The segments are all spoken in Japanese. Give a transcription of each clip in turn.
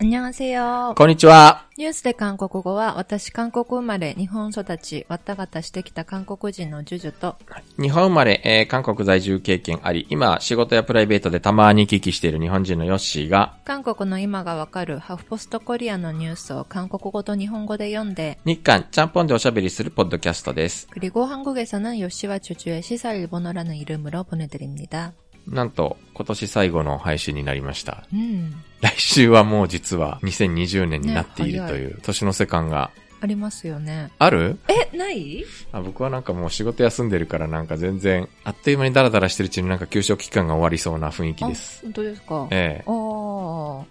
안녕하세요。 こんにちは。ニュースで韓国語は、私韓国生まれ、日本育ち、わったがたしてきた韓国人のジュジュと、日本生まれ、えー韓国在住経験あり、今、仕事やプライベートでたまに聞きしている日本人のヨッシーが、韓国の今がわかるハフポストコリアのニュースを韓国語と日本語で読んで、日韓ちゃんぽんでおしゃべりするポッドキャストです。 그리고 한국에서는 요시와 주주의 시사 일본어라는 이름으로 보내드립니다. なんと、今年最後の配信になりました。 음, 来週はもう実は2020年になっているねという、年の瀬感がありますよね。ある？え、ない？あ僕はなんかもう仕事休んでるからなんか全然、あっという間にダラダラしてるうちになんか休職期間が終わりそうな雰囲気あです。本当ですか？ええ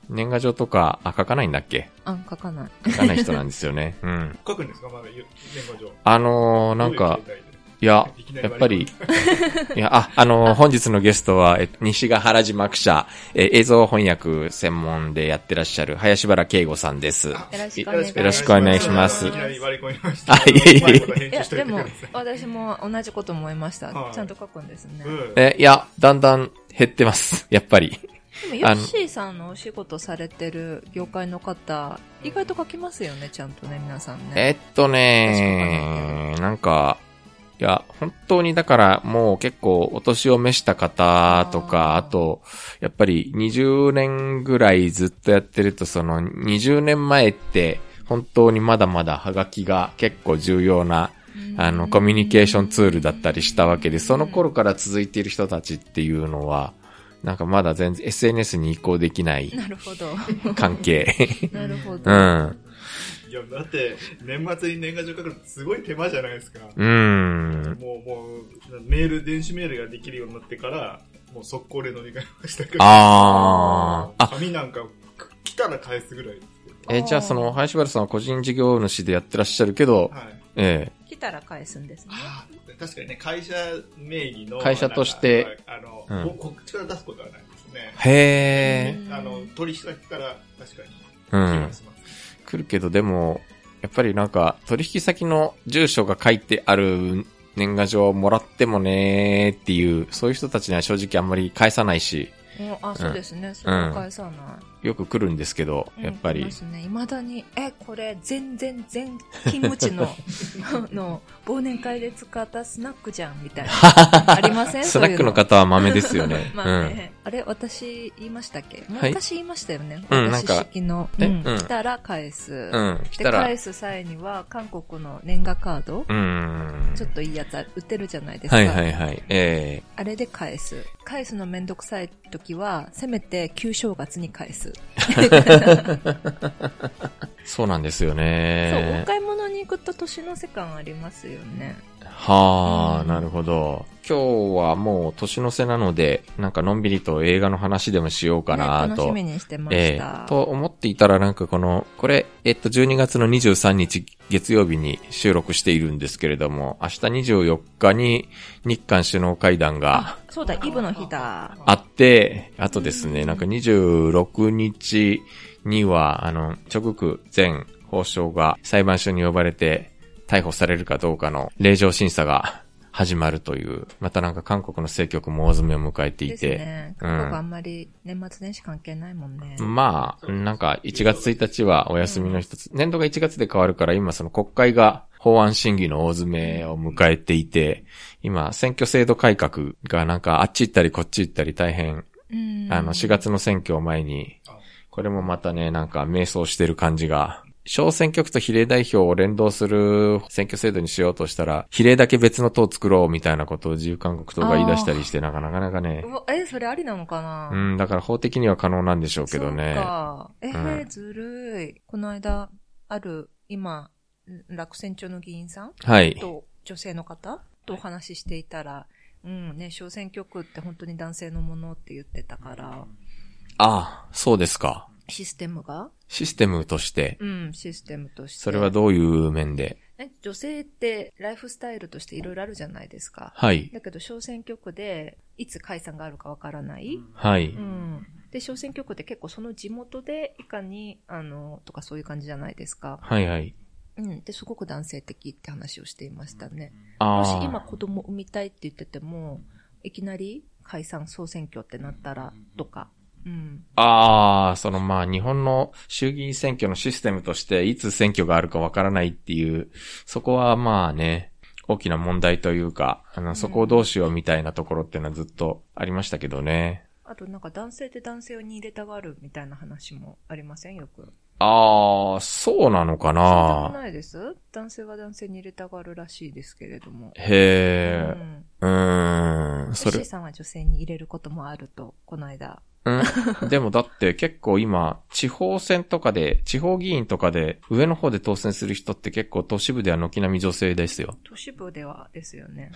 年賀状とか、あ、書かないんだっけ？あ、書かない。書かない人なんですよね。うん。書くんですか？まだ年賀状。あのー、なんか、どういういややっぱり、いや、あ、あの、本日のゲストは、え西ヶ原島記者、え映像翻訳専門でやってらっしゃる林原慶吾さんです。よろしくお願いします。よろしくお願いしますいきなり割り込みました。あいえいえいや、でも私も同じこと思いました。はいちゃんと書くんですね。うんえ、いや、だんだん減ってます。やっぱり。でも、ヨッシーさんのお仕事されてる業界の方、意外と書きますよね、ちゃんとね、皆さんね。えっとねなんか、いや、本当にだからもう結構お年を召した方とか、あと、やっぱり20年ぐらいずっとやってると、その20年前って本当にまだまだハガキが結構重要な、あの、コミュニケーションツールだったりしたわけで、その頃から続いている人たちっていうのは、なんかまだ全然 SNS に移行できないなるほど。関係。なるほど。うん。いや、だって、年末に年賀状書くのってすごい手間じゃないですか。うん。もう、もう、メール、電子メールができるようになってから、もう速攻で乗り換えましたから。あー。あ、紙なんか来たら返すぐらいですえ、じゃあその、林原さんは個人事業主でやってらっしゃるけどけ、ど。はい。え来たら返すんですね。あー確かにね、会社名義の。会社としてあの、うんここっちから出すことはないですね。え、へうんあの、取引先から確かにえ、うん来るけど、でも、やっぱりなんか、取引先の住所が書いてある年賀状をもらってもねーっていう、そういう人たちには正直あんまり返さないし、あ、そうですね。それは返さない。よく来るんですけど、やっぱりうん来ま。すね。未だに、え、これ、全然全勤務地の、の、忘年会で使ったスナックじゃん、みたいな。ありません？スナックの方は豆ですよね。まあね、あれ、私言いましたっけ？私言いましたよね。私式の。えうんうん来たら返す。うん。で、たら返、す際には、韓国の年賀カード、うん。ちょっといいやつ売ってるじゃないですか。はいはいはい。えあれで返す。返すのめんどくさい時は、せめて旧正月に返す。そうなんですよそう、お。買い物に行くと年の瀬感ありますよね。はあ、うんなるほど。今日はもう年の瀬なので、なんかのんびりと映画の話でもしようかなと。ね楽しみにしてまええした。と思っていたらなんかこの、これ、えっと、12月の23日月曜日に収録しているんですけれども、明日24日に日韓首脳会談があ、そうだ、イブの日だ。あって、あとですね、なんか26日には、あの、チョグク前法相が裁判所に呼ばれて逮捕されるかどうかの令状審査が始まるという、またなんか韓国の政局も大詰めを迎えていですて、ね。うん。韓国あんまり年末年始関係ないもんね。まあ、なんか1月1日はお休みの一つ、年度が1月で変わるから今その国会が法案審議の大詰めを迎えていて、今選挙制度改革がなんかあっち行ったりこっち行ったり大変うん。あの、4月の選挙を前に、これもまたね、なんか迷走してる感じが、小選挙区と比例代表を連動する選挙制度にしようとしたら、比例だけ別の党を作ろうみたいなことを自由韓国党が言い出したりして、なかなかなかねえ、それありなのかな？うん、だから法的には可能なんでしょうけどねそう。か。えーうんずるい。この間、ある、今、落選中の議員さん？はい。と女性の方？とお話ししていたら、うんね、小選挙区って本当に男性のものって言ってたから、ああ、そうですか。システムが？システムとして、うん、システムとして。それはどういう面で？ね女性ってライフスタイルとしていろいろあるじゃないですか。はい。だけど小選挙区でいつ解散があるかわからない。はい。うん。で、小選挙区って結構その地元でいかに、あの、とかそういう感じじゃないですか。はいはい。うん。で、すごく男性的って話をしていましたね。あもし今あ。子供産みたいって言ってても、いきなり解散総選挙ってなったら、とか、うん。ああ、そのまあ日本の衆議院選挙のシステムとしていつ選挙があるかわからないっていう、そこはまあね、大きな問題というか、あの、そこをどうしようみたいなところっていうのはずっとありましたけどね。あとなんか男性って男性に入れたがるみたいな話もありません？よく。ああ、そうなのか聞いたことなないです？男性は男性に入れたがるらしいですけれども。うへえ、ん。うーん、それ C、さんは女性に入れることもあると、この間。うん。でもだって結構今、地方選とかで、地方議員とかで、上の方で当選する人って結構都市部では軒並み女性ですよ。都市部ではですよね。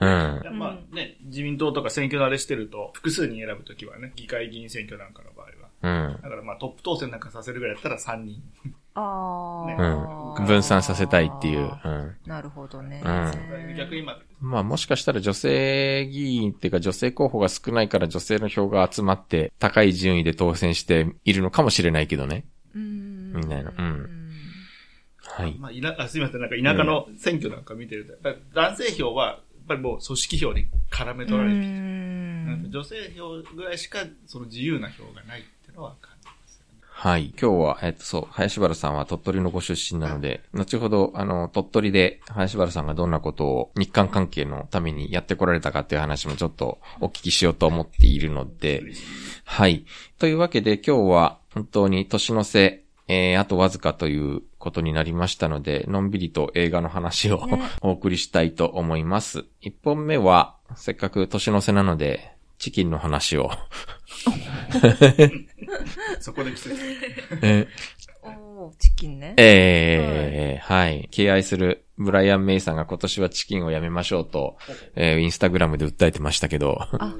うん。やまあね、自民党とか選挙慣れしてると、複数人選ぶときはね、議会議員選挙なんかの場合は。うん。だからまあトップ当選なんかさせるぐらいだったら3人。あねあ、うん。分散させたいっていう。うん。なるほどね。うん逆にまあ、まあもしかしたら女性議員っていうか女性候補が少ないから女性の票が集まって高い順位で当選しているのかもしれないけどね。うん。みたいなうんはい。まあ、いなあすみません、なんか田舎の選挙なんか見てると、やっぱり男性票は、やっぱりもう組織票に絡めう取られてきて、ん。女性票ぐらいしかその自由な票がないっていうのは感じ。はい。今日は、えっと、そう、林原さんは鳥取のご出身なので、後ほど、あの、鳥取で林原さんがどんなことを日韓関係のためにやってこられたかっていう話もちょっとお聞きしようと思っているので、はい。というわけで今日は本当に年の瀬、えー、あとわずかということになりましたので、のんびりと映画の話を、ね お送りしたいと思います。一本目は、せっかく年の瀬なので、チキンの話を。そこで季節。えーおーチキンね。えーはい。敬愛するブライアン・メイさんが今年はチキンをやめましょうと、えーインスタグラムで訴えてましたけど、あ、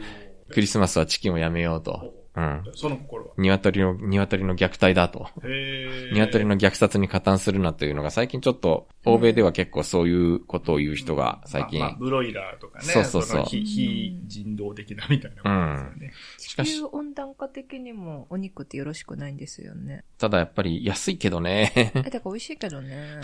クリスマスはチキンをやめようと。うん。その心は。鶏の、鶏の虐待だと。へー鶏の虐殺に加担するなというのが最近ちょっと、欧米では結構そういうことを言う人が最近まあまあ、ブロイラーとかね。そうそうそうの非非人道的なみたいなことですよね。しかし地球温暖化的にもお肉ってよろしくないんですよね。ただやっぱり安いけどね。え、だから美味しいけどね。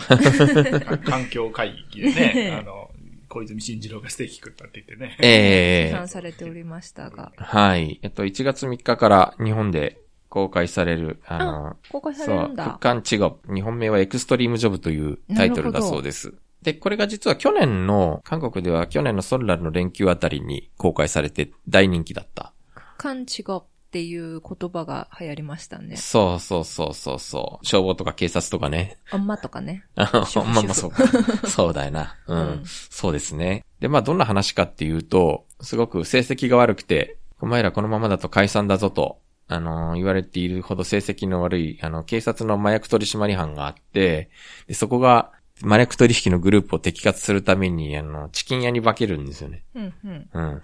環境会議でね、あの、小泉進次郎がステーキ食ったって言ってね。ええ批判されておりましたが。はい。えっと、1月3日から日本で公開される、あの、公開さそう、復れるんだ。刊チゴ。日本名はエクストリームジョブというタイトルだそうです。で、これが実は去年の、韓国では去年のソンラルの連休あたりに公開されて大人気だった。韓地語っていう言葉が流行りましたね。そうそうそうそうそう。消防とか警察とかね。あんまとかね。あ主婦まあまあそうか。そうだよな。うん。うんそうですね。で、まあどんな話かっていうと、すごく成績が悪くて、お前らこのままだと解散だぞと、あのー言われているほど成績の悪い、あの、警察の麻薬取締班があって、で、そこが麻薬取引のグループを摘発するために、あの、チキン屋に化けるんですよね。うんうん。うん。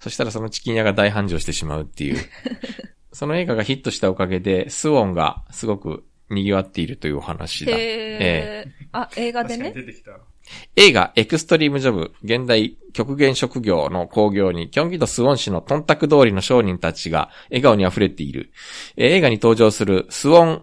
そしたらそのチキン屋が大繁盛してしまうっていう。その映画がヒットしたおかげで、スウォンがすごく賑わっているというお話だ。へええ。あ、映画でね？出てきた。映画エクストリームジョブ、現代極限職業の興行に、キョンギ道スウォン市のトンタク通りの商人たちが笑顔に溢れている。えー映画に登場するスウォン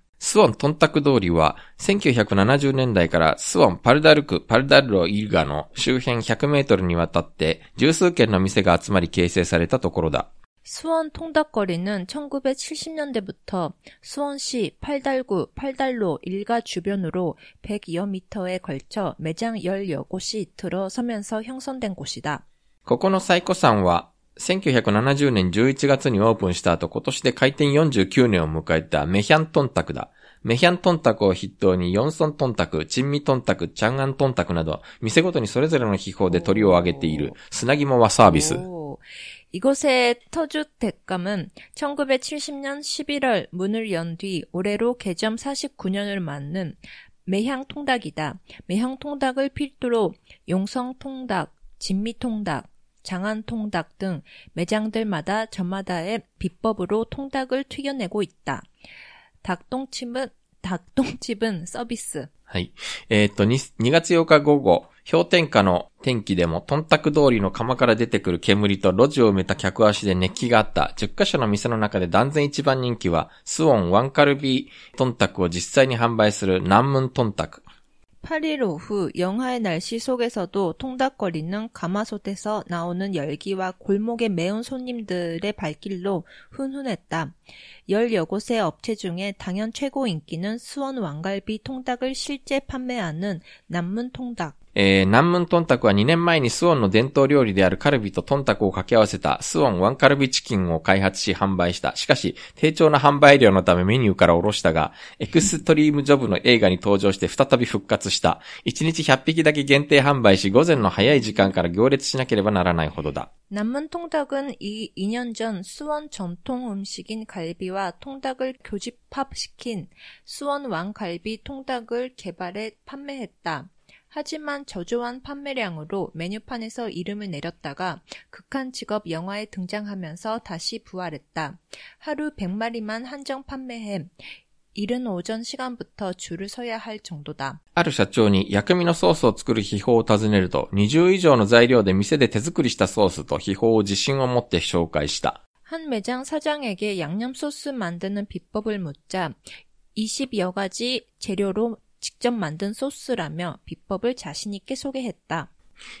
スウォントンタク通りは、1970年代からスウォンパルダルク、パルダルロイルガの周辺100メートルにわたって、十数軒の店が集まり形成されたところだ。 수원 통닭거리는 1970년대부터 수원시 팔달구, 팔달로 일가 주변으로 100여 미터에 걸쳐 매장 10여 곳이 들어서면서 형성된 곳이다. ここの最古山は、 1970年11月にオープンした後、今年で開店49年を迎えたメヒャントンタクだ。メヒャントンタクを筆頭にヨンソントンタク、チンミトンタク、チャンアントンタクなど、店ごとにそれぞれの秘宝で鳥を挙げている砂肝はサービス。 오. 이곳의 터줏대감은 1970년 11월 문을 연 뒤 올해로 개점 49년을 맞는 매향통닭이다. 매향통닭을 필두로 용성통닭, 진미통닭, 장안통닭 등 매장들마다 저마다의 비법으로 통닭을 튀겨내고 있다. 닭똥침은 닭똥집은 서비스. はい。えーっと2、2月8日午後、氷点下の天気でも、トンタク通りの釜から出てくる煙と路地を埋めた客足で熱気があった。10カ所の店の中で断然一番人気は、スオンワンカルビトンタクを実際に販売する南門トンタク。 8일 오후 영하의 날씨 속에서도 통닭거리는 가마솥에서 나오는 열기와 골목의 매운 손님들의 발길로 훈훈했다. 열 여 곳의 업체 중에 당연 최고 인기는 수원 왕갈비 통닭을 실제 판매하는 남문 통닭. えー、南門トンタクは2年前にスオンの伝統料理であるカルビとトンタクを掛け合わせたスオンワンカルビチキンを開発し販売した。しかし、低調な販売量のためメニューから下ろしたが、エクストリームジョブの映画に登場して再び復活した。1日100匹だけ限定販売し、午前の早い時間から行列しなければならないほどだ。 남문 통닭은 이 2년 전 수원 전통 음식인 갈비와 통닭을 교집합시킨 수원 왕갈비 통닭을 개발해 판매했다. 하지만 저조한 판매량으로 메뉴판에서 이름을 내렸다가 극한 직업 영화에 등장하면서 다시 부활했다. 하루 100마리만 한정 판매해 이른 오전 시간부터 줄을 서야 할 정도다. ある社長に薬味のソースを作る秘宝を尋ねると、20以上の材料で店で手作りしたソースと秘宝を自信を持って紹介した。 한 매장 사장에게 양념 소스 만드는 비법을 묻자 20여 가지 재료로 직접 만든 소스라며 비법을 자신있게 소개했다.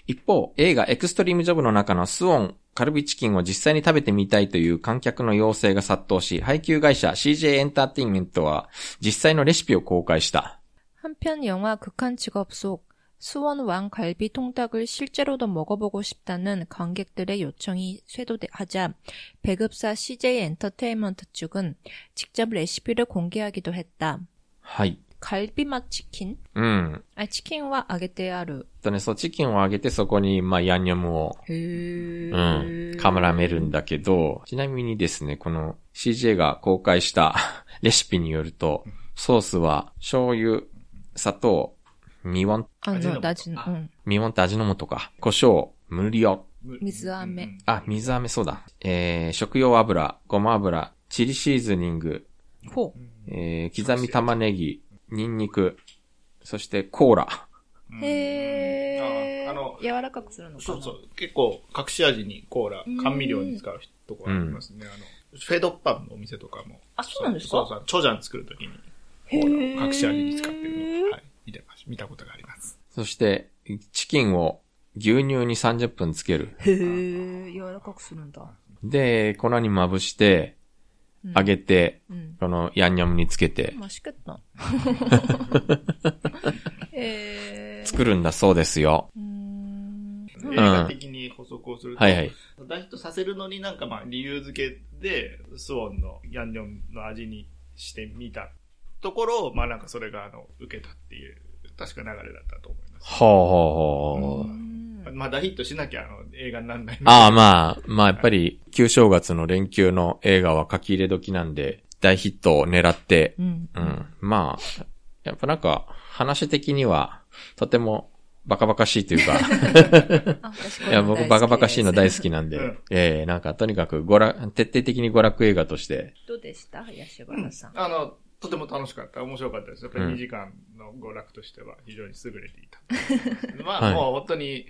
一方、映画エクストリームジョブの中のスオンカルビチキンを実際に食べてみたいという観客の要請が殺到し、配給会社 CJ エンターテインメントは実際のレシピを公開した。 한편 영화 극한 직업 속 수원 왕 갈비 통닭을 실제로도 먹어보고 싶다는 관객들의 요청이 쇄도하자 배급사 CJ 엔터테인먼트 측은 직접 레시피를 공개하기도 했다. はい。 갈비 맛 치킨? うん。 아 치킨과 아게테아르. とね、そう、チキンを揚げてそこに、まあ、ヤンニョムを、 음. うん、カムラめるんだけど、ちなみにですね、この CJ が公開したレシピによると、ソースは醤油、砂糖、ミワン、 아, 아지노. 너, 나진, 아. 응. ミワンって味の素か。胡椒、無料。水飴うんあ、水飴そうだ。えー、食用油、ごま油、チリシーズニング、 호. えー、刻み玉ねぎ、 ニンニク、そしてコーラ。うん 해. ああの柔らかくするのかな？そうそう。結構、隠し味にコーラうん、甘味料に使うとこありますね。あの、フェドッパンのお店とかも。あそうなんですか？そうそう。チョジャン作るときに、コーラを隠し味に使ってるのを、はい。見てま。見たことがあります。そして、チキンを牛乳に30分つける。 해. 柔らかくするんだ。で、粉にまぶして、うん揚げて、うん、このヤンニョムにつけて。マシクッと。作るんだそうですよ。映画的に補足をすると、うん、はいはい、大ヒットさせるのになんかまあ理由付けで、スウォンのヤンニョムの味にしてみたところを、まあなんかそれがあの、受けたっていう、確か流れだったと思います。はあはあはあ。うまあ、大ヒットしなきゃ、あの、映画になんない。ああ、まあ、まあ、やっぱり、旧正月の連休の映画は書き入れ時なんで、大ヒットを狙って、うん、うん、まあ、やっぱなんか、話的には、とても、バカバカしいというか。いや、僕バカバカしいの大好きなんで、うん、ええー、なんかとにかく娯楽、徹底的に娯楽映画として。どうでした？林原さん。あの、とても楽しかった。面白かったです。やっぱりうん2時間の娯楽としては非常に優れていた。まあ、はいもう本当に、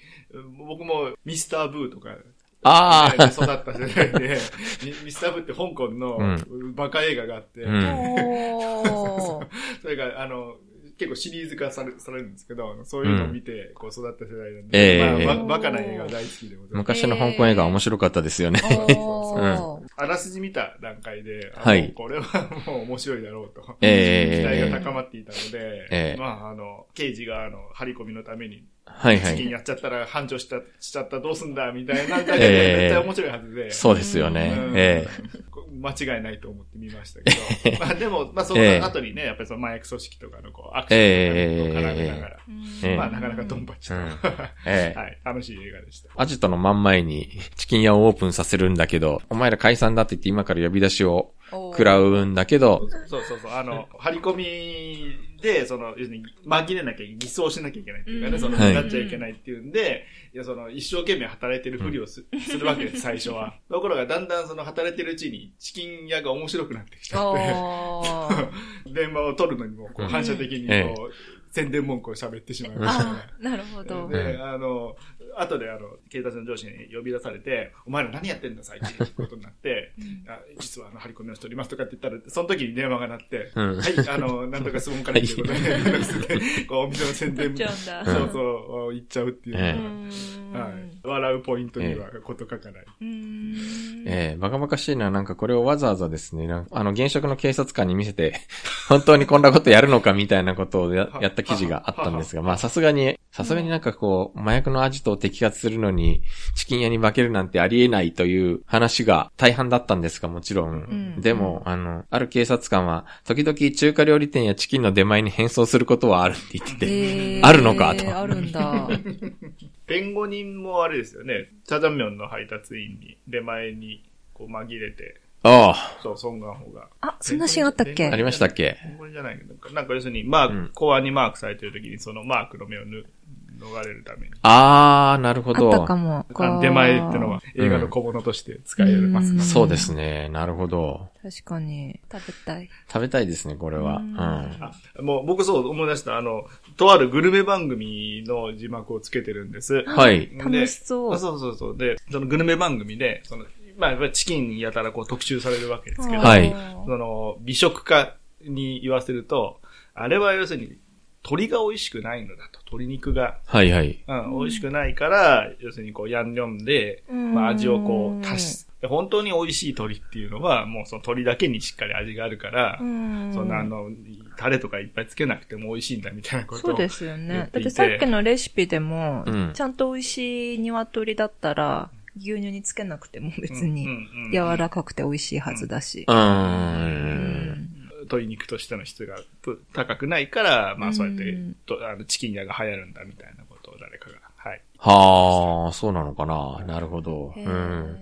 僕もミスターブーとか、ああ育った世代で、ミミスターブーって香港のバカ映画があって、うん。それが、あの、結構シリーズ化されされるんですけど、そういうのを見て、こう育った世代なんええで、まあ、ばバカな映画大好きでございます。昔の香港映画は面白かったですよね。あらすじ見た段階で、あはいこれはもう面白いだろうと。ええ期待が高まっていたので、ええまあ、あの、刑事が、あの、張り込みのために、はいはい。事件やっちゃったら繁盛した、しちゃったらどうすんだ、みたいな 絶対面白いはずで。そうですよねうん。え間違いないと思って見ましたけど。まあでも、まあそのええ。後にね、やっぱりその麻薬組織とかのこう、アクションとかにこう絡めながら、ええ。まあなかなかドンパチと、うん。ええ。はい、楽しい映画でした。アジトの真ん前にチキン屋をオープンさせるんだけど、お前ら解散だって言って今から呼び出しを食らうんだけど、そうそうそう、あの、張り込みで、その、要するに、紛れなきゃ、偽装しなきゃいけないっていうかね、うん。その、はい。なっちゃいけないっていうんで、いや、その、一生懸命働いてるふりをす,、するわけです、最初は。ところが、だんだんその、働いてるうちに、チキン屋が面白くなってきちゃっおて、ー。電話を取るのにも、こう、うん。反射的に、えこう、宣伝文句を喋ってしまうみたいな。あーなるほど。で、あの、後であの、警察の上司に呼び出されて、お前ら何やってんだ最近ってことになって、あ実はあの、張り込みをしておりますとかって言ったら、その時に電話が鳴って、うんはい、あの、なんとか質問からということで、こう、お店の宣伝、言っちゃうんだそうそう、言っちゃうっていうはい。笑うポイントにはこと書かない。ええバカバカしいのはなんかこれをわざわざですね、あの現職の警察官に見せて、本当にこんなことやるのかみたいなことをややった記事があったんですが、まあさすがに、さすがになんかこう、麻薬のアジトを摘発するのに、チキン屋に化けるなんてありえないという話が大半だったんですが、もちろん。うんでも、あの、ある警察官は、時々中華料理店やチキンの出前に変装することはあるって言ってて、あるのかとあるんだ。弁護人もあれですよね、チャジャンミョンの配達員に、出前に、こう、紛れて、ああ、そう、ソンガンホが。あ、そんなシーンあったっけ？ありましたっけ？これじゃないけど、なんか要するに、マーク、うん公安にマークされてる時に、そのマークの目をぬ逃れるために。ああ、なるほあど。ったかも。あの出前ってのは映画の小物として使えますから。そうですね。なるほど。確かに。食べたい。食べたいですね、これは。ううんん。あもう僕そう思い出した、あの、とあるグルメ番組の字幕をつけてるんです。はい。で楽しそうあそうそうそう。で、そのグルメ番組で、その、まあ、やっぱりチキンやたらこう特集されるわけですけど、はいその、美食家に言わせると、あれは要するに、鶏が美味しくないのだと。鶏肉が、はいはい。うん、美味しくないから、要するにこう、ヤンニョンで、うんまあ、味をこう、足し、で本当に美味しい鶏っていうのは、もうその鶏だけにしっかり味があるから、うんそんなあの、タレとかいっぱいつけなくても美味しいんだみたいなことを。そうですよ言ねっ。ていてだってさっきのレシピでも、うんちゃんと美味しい鶏だったら、牛乳につけなくても別に柔らかくて美味しいはずだしう。んん鶏肉としての質がぷ高くないから、まあそうやってうん、とあのチキン屋が流行るんだみたいなことを誰かが。はい。はあ、そうなのかな。なるほど。うん。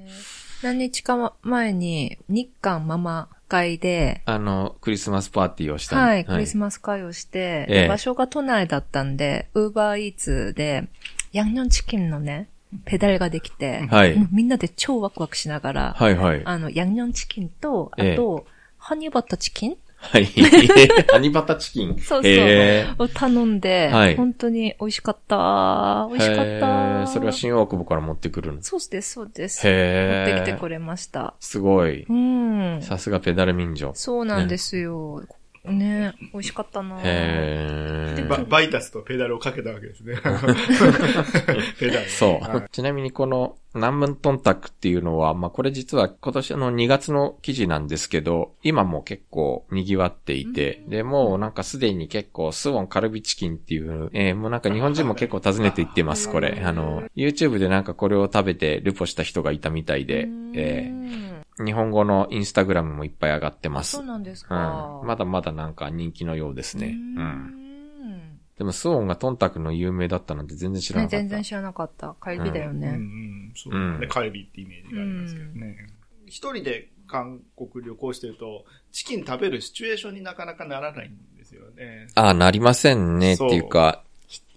何日か前に日韓ママ会で、あの、クリスマスパーティーをしたはい、クリスマス会をして、ええ場所が都内だったんで、ウーバーイーツで、ヤンニョンチキンのね、ペダルができて、はいみんなで超ワクワクしながら、はいはい。あの、ヤンニョンチキンと、あええと、ハニーバッタチキンはい。ハニバタチキン。そうそうへを頼んで、はい本当に美味しかった。美味しかっへた。ーそれは新大久保から持ってくるんです。そうです、そうです。へー持ってきてくれました。すごい。うん。さすがペダル民女。そうなんですよ。ね美味しかったなへーババイタスとペダルをかけたわけですね。ペダル。そう。はいちなみにこの南文トンタクっていうのは、まあこれ実は今年の2月の記事なんですけど、今も結構賑わっていて、で、もうなんかすでに結構スウォンカルビチキンっていう、えーもうなんか日本人も結構訪ねていってます、これ。あの、YouTube でなんかこれを食べてルポした人がいたみたいで、えうんー日本語のインスタグラムもいっぱい上がってます。そうなんですうん。か。まだまだなんか人気のようですね。ううんん。でもスウォンがトンタクの有名だったなんて全然知らねなかった。全然知らなかった。カルビだようんうね。ん、そううんね。カルビってイメージがありますけどね。一人で韓国旅行してると、チキン食べるシチュエーションになかなかならないんですよね。ああ、なりませんねっていうか、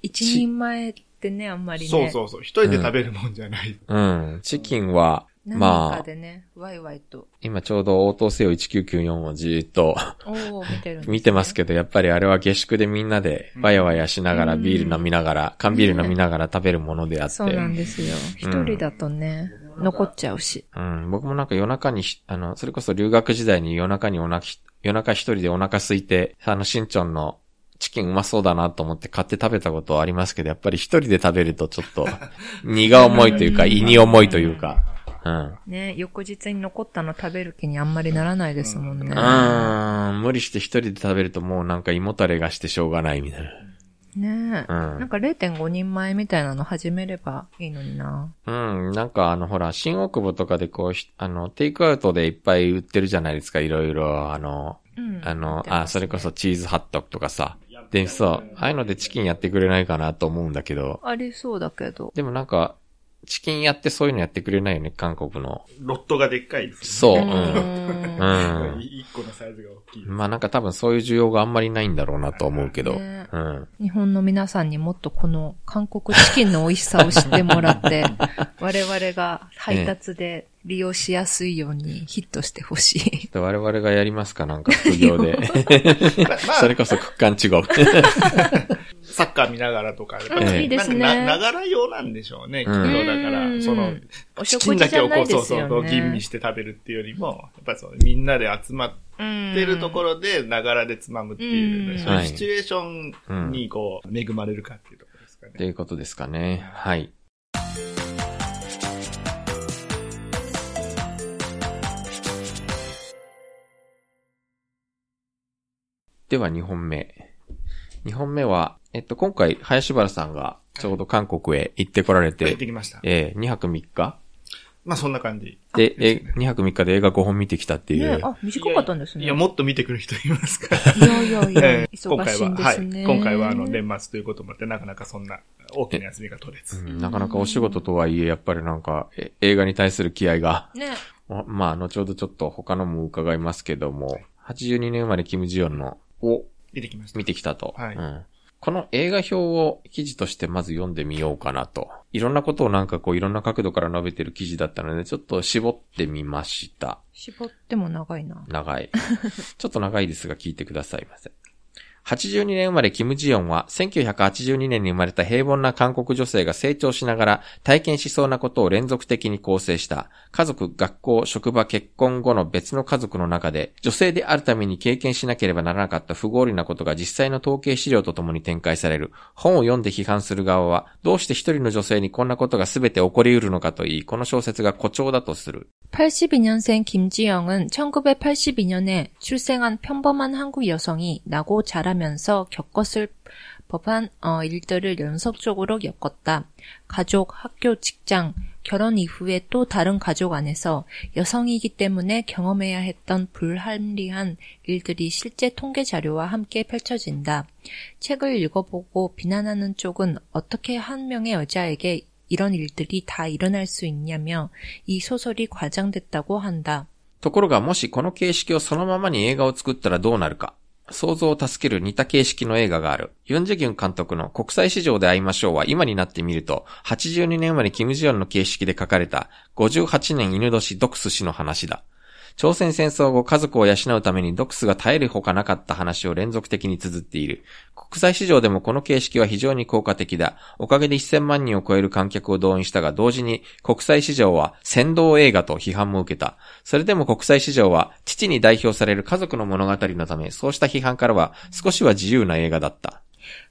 一人前ってね、あんまりね。そうそうそう。一人で食べるもんじゃない。うん。チキンは、何まあ、かでね、ワイワイと。今ちょうど応答せよ1994をじーっと見てね見てますけど、やっぱりあれは下宿でみんなでワヤワヤしながらうんビール飲みながら、缶ビール飲みながら食べるものであって。そうなんですよ。一人だとね、残っちゃうし。うん、僕もなんか夜中にし、あの、それこそ留学時代に夜中におなき、夜中一人でお腹空いて、あの、しんちょんのチキンうまそうだなと思って買って食べたことはありますけど、やっぱり一人で食べるとちょっと、荷が重いというか、胃に重いというか、うん。ね、翌日に残ったの食べる気にあんまりならないですもんね。うーん、無理して一人で食べるともうなんか胃もたれがしてしょうがないみたいねな。なんか0.5人前みたいなの始めればいいのにな。うん。うん、なんかあのほら、新大久保とかでこうひ、あの、テイクアウトでいっぱい売ってるじゃないですか、いろいろ、あの、うん。あの、あ、見てますそれこそチーズハットグとかさ。で、そう、ああいうのでチキンやってくれないかなと思うんだけど、ありそうだけど。でもなんか、チキンやってそういうのやってくれないよね、韓国の。ロットがでっかいですそう、ううん。んうん。一個のサイズが大きい。まあなんか多分そういう需要があんまりないんだろうなと思うけど。ねうん。日本の皆さんにもっとこの韓国チキンの美味しさを知ってもらって、我々が配達で利用しやすいようにヒットしてほしい。で我々がやりますかなんか副業で。まあ それこそ区間違う。サッカー見ながらとか。やっぱええいいですねなんかな、ながら用なんでしょうね、きっと。うんだからう、んその、おチキンだけをこう、そうそうそう、吟味ね。して食べるっていうよりも、やっぱりそう、みんなで集まってるところで、ながらでつまむっていう、うんそういうシチュエーションにこう、恵まれるかっていうところですかね。っていうことですかね。はい。では2本目。2本目は、えっと、今回、林原さんがちょうど韓国へ行ってこられて、行ってきました。えー、2泊3日？まあそんな感じ。で、え、2泊3日で映画5本見てきたっていう。ねあ、短かったんですね。いや、もっと見てくる人いますかいやいやいやえ、え今忙しいん回は、はい。ですね。今回はあの、年末ということもあって、なかなかそんな大きな休みが取れず。うんなかなかお仕事とはいえ、やっぱりなんか、え映画に対する気合が、ね。ままあ、後ほどちょっと他のも伺いますけども、82年生まれキム・ジヨンのを出てきました。見てきたと。はいうんこの映画表を記事としてまず読んでみようかなと。いろんなことをなんかこういろんな角度から述べてる記事だったので、ちょっと絞ってみました。絞っても長いな。長い。ちょっと長いですが聞いてくださいませ。82年生まれキム・ジヨンは、1982年に生まれた平凡な韓国女性が成長しながら体験しそうなことを連続的に構成した、家族、学校、職場、結婚後の別の家族の中で、女性であるために経験しなければならなかった不合理なことが実際の統計資料とともに展開される。本を読んで批判する側は、どうして一人の女性にこんなことが全て起こり得るのかといい、この小説が誇張だとする。 82년생 김지영은 1982년에 출생한 평범한 한국 여성이 나고 자라 면서 겪었을 법한 어, 일들을 연속적으로 겪었다. 가족, 학교, 직장, 결혼 이후에 또 다른 가족 안에서 여성이기 때문에 경험해야 했던 불합리한 일들이 실제 통계 자료와 함께 펼쳐진다. 책을 읽어보고 비난하는 쪽은 어떻게 한 명의 여자에게 이런 일들이 다 일어날 수 있냐며 이 소설이 과장됐다고 한다. ところがもしこの形式をそのままに映画を作ったらどうなるか。 想像を助ける似た形式の映画がある。ユンジェギュン監督の国際市場で会いましょうは今になってみると、82年生まれキム・ジヨンの形式で書かれた58年犬年ドクス氏の話だ。朝鮮戦争後家族を養うためにドクスが絶えるほかなかった話を連続的に綴っている。国際市場でもこの形式は非常に効果的だ。おかげで1000万人を超える観客を動員したが、同時に国際市場は先導映画と批判も受けた。それでも国際市場は父に代表される家族の物語のため、そうした批判からは少しは自由な映画だった。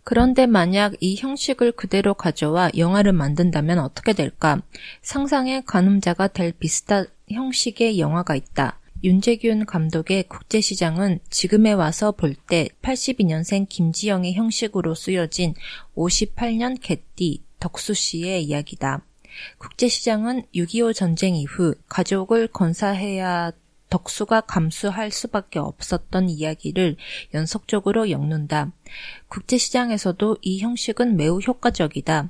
그런데 만약 이 형식을 그대로 가져와 영화를 만든다면 어떻게 될까? 상상의 가늠자가 될 비슷한 형식의 영화가 있다. 윤재균 감독의 국제시장은 지금에 와서 볼 때 82년생 김지영의 형식으로 쓰여진 58년 개띠 덕수 씨의 이야기다. 국제시장은 6.25 전쟁 이후 가족을 건사해야 덕수가 감수할 수밖에 없었던 이야기를 연속적으로 엮는다. 국제시장에서도 이 형식은 매우 효과적이다.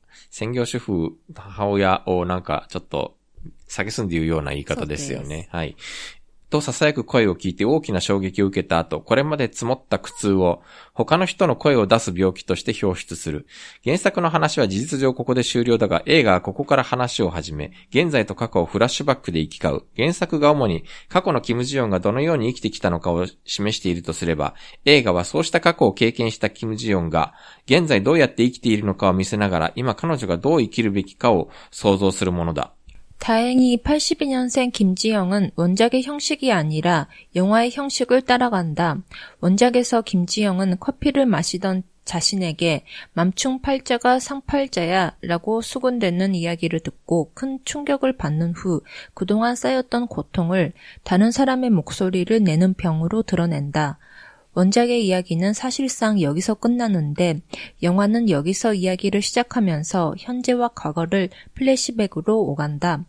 専業主婦、母親をなんかちょっと、蔑んで言うような言い方ですよね。はい。と囁く声を聞いて大きな衝撃を受けた後、これまで積もった苦痛を他の人の声を出す病気として表出する。原作の話は事実上ここで終了だが、映画はここから話を始め、現在と過去をフラッシュバックで行き交う。原作が主に過去のキム・ジヨンがどのように生きてきたのかを示しているとすれば、映画はそうした過去を経験したキム・ジヨンが、現在どうやって生きているのかを見せながら、今彼女がどう生きるべきかを想像するものだ。 다행히 82년생 김지영은 원작의 형식이 아니라 영화의 형식을 따라간다. 원작에서 김지영은 커피를 마시던 자신에게 맘충팔자가 상팔자야 라고 수군대는 이야기를 듣고 큰 충격을 받는 후 그동안 쌓였던 고통을 다른 사람의 목소리를 내는 병으로 드러낸다. 원작의 이야기는 사실상 여기서 끝나는데 영화는 여기서 이야기를 시작하면서 현재와 과거를 플래시백으로 오간다.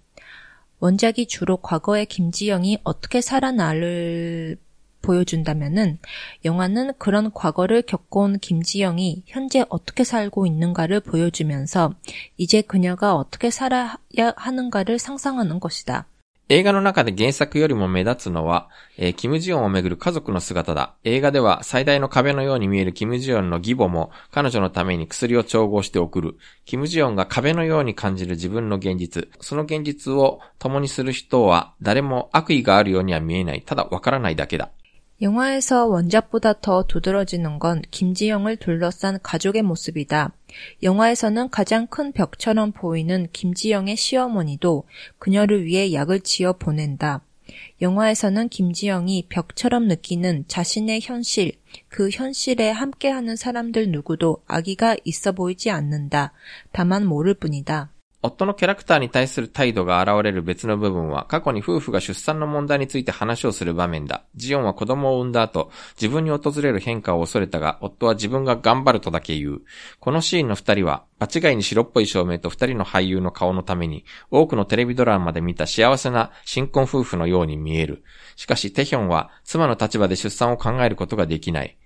원작이 주로 과거의 김지영이 어떻게 살아나를 보여준다면은 영화는 그런 과거를 겪어온 김지영이 현재 어떻게 살고 있는가를 보여주면서 이제 그녀가 어떻게 살아야 하는가를 상상하는 것이다. 映画の中で原作よりも目立つのは、えーキム・ジヨンをめぐる家族の姿だ。映画では最大の壁のように見えるキム・ジヨンの義母も彼女のために薬を調合して送る。キム・ジヨンが壁のように感じる自分の現実。その現実を共にする人は誰も悪意があるようには見えない。ただわからないだけだ。 영화에서 원작보다 더 두드러지는 건 김지영을 둘러싼 가족의 모습이다. 영화에서는 가장 큰 벽처럼 보이는 김지영의 시어머니도 그녀를 위해 약을 지어 보낸다. 영화에서는 김지영이 벽처럼 느끼는 자신의 현실, 그 현실에 함께하는 사람들 누구도 아기가 있어 보이지 않는다. 다만 모를 뿐이다. 夫のキャラクターに対する態度が現れる別の部分は、過去に夫婦が出産の問題について話をする場面だ。ジオンは子供を産んだ後、自分に訪れる変化を恐れたが、夫は自分が頑張るとだけ言う。このシーンの二人は、場違いに白っぽい照明と二人の俳優の顔のために、多くのテレビドラマで見た幸せな新婚夫婦のように見える。しかし、テヒョンは、妻の立場で出産を考えることができない。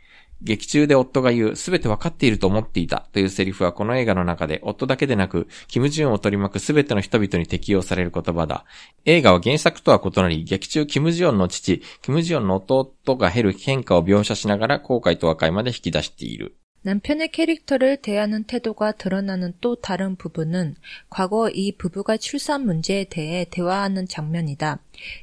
劇中で夫が言う、すべてわかっていると思っていたというセリフはこの映画の中で夫だけでなく、キム・ジュンを取り巻くすべての人々に適用される言葉だ。映画は原作とは異なり、劇中キム・ジヨンの父、キム・ジヨンの弟が減る変化を描写しながら後悔と和解まで引き出している。 남편의 캐릭터를 대하는 태도가 드러나는 또 다른 부분은 과거 이 부부가 출산 문제에 대해 대화하는 장면이다.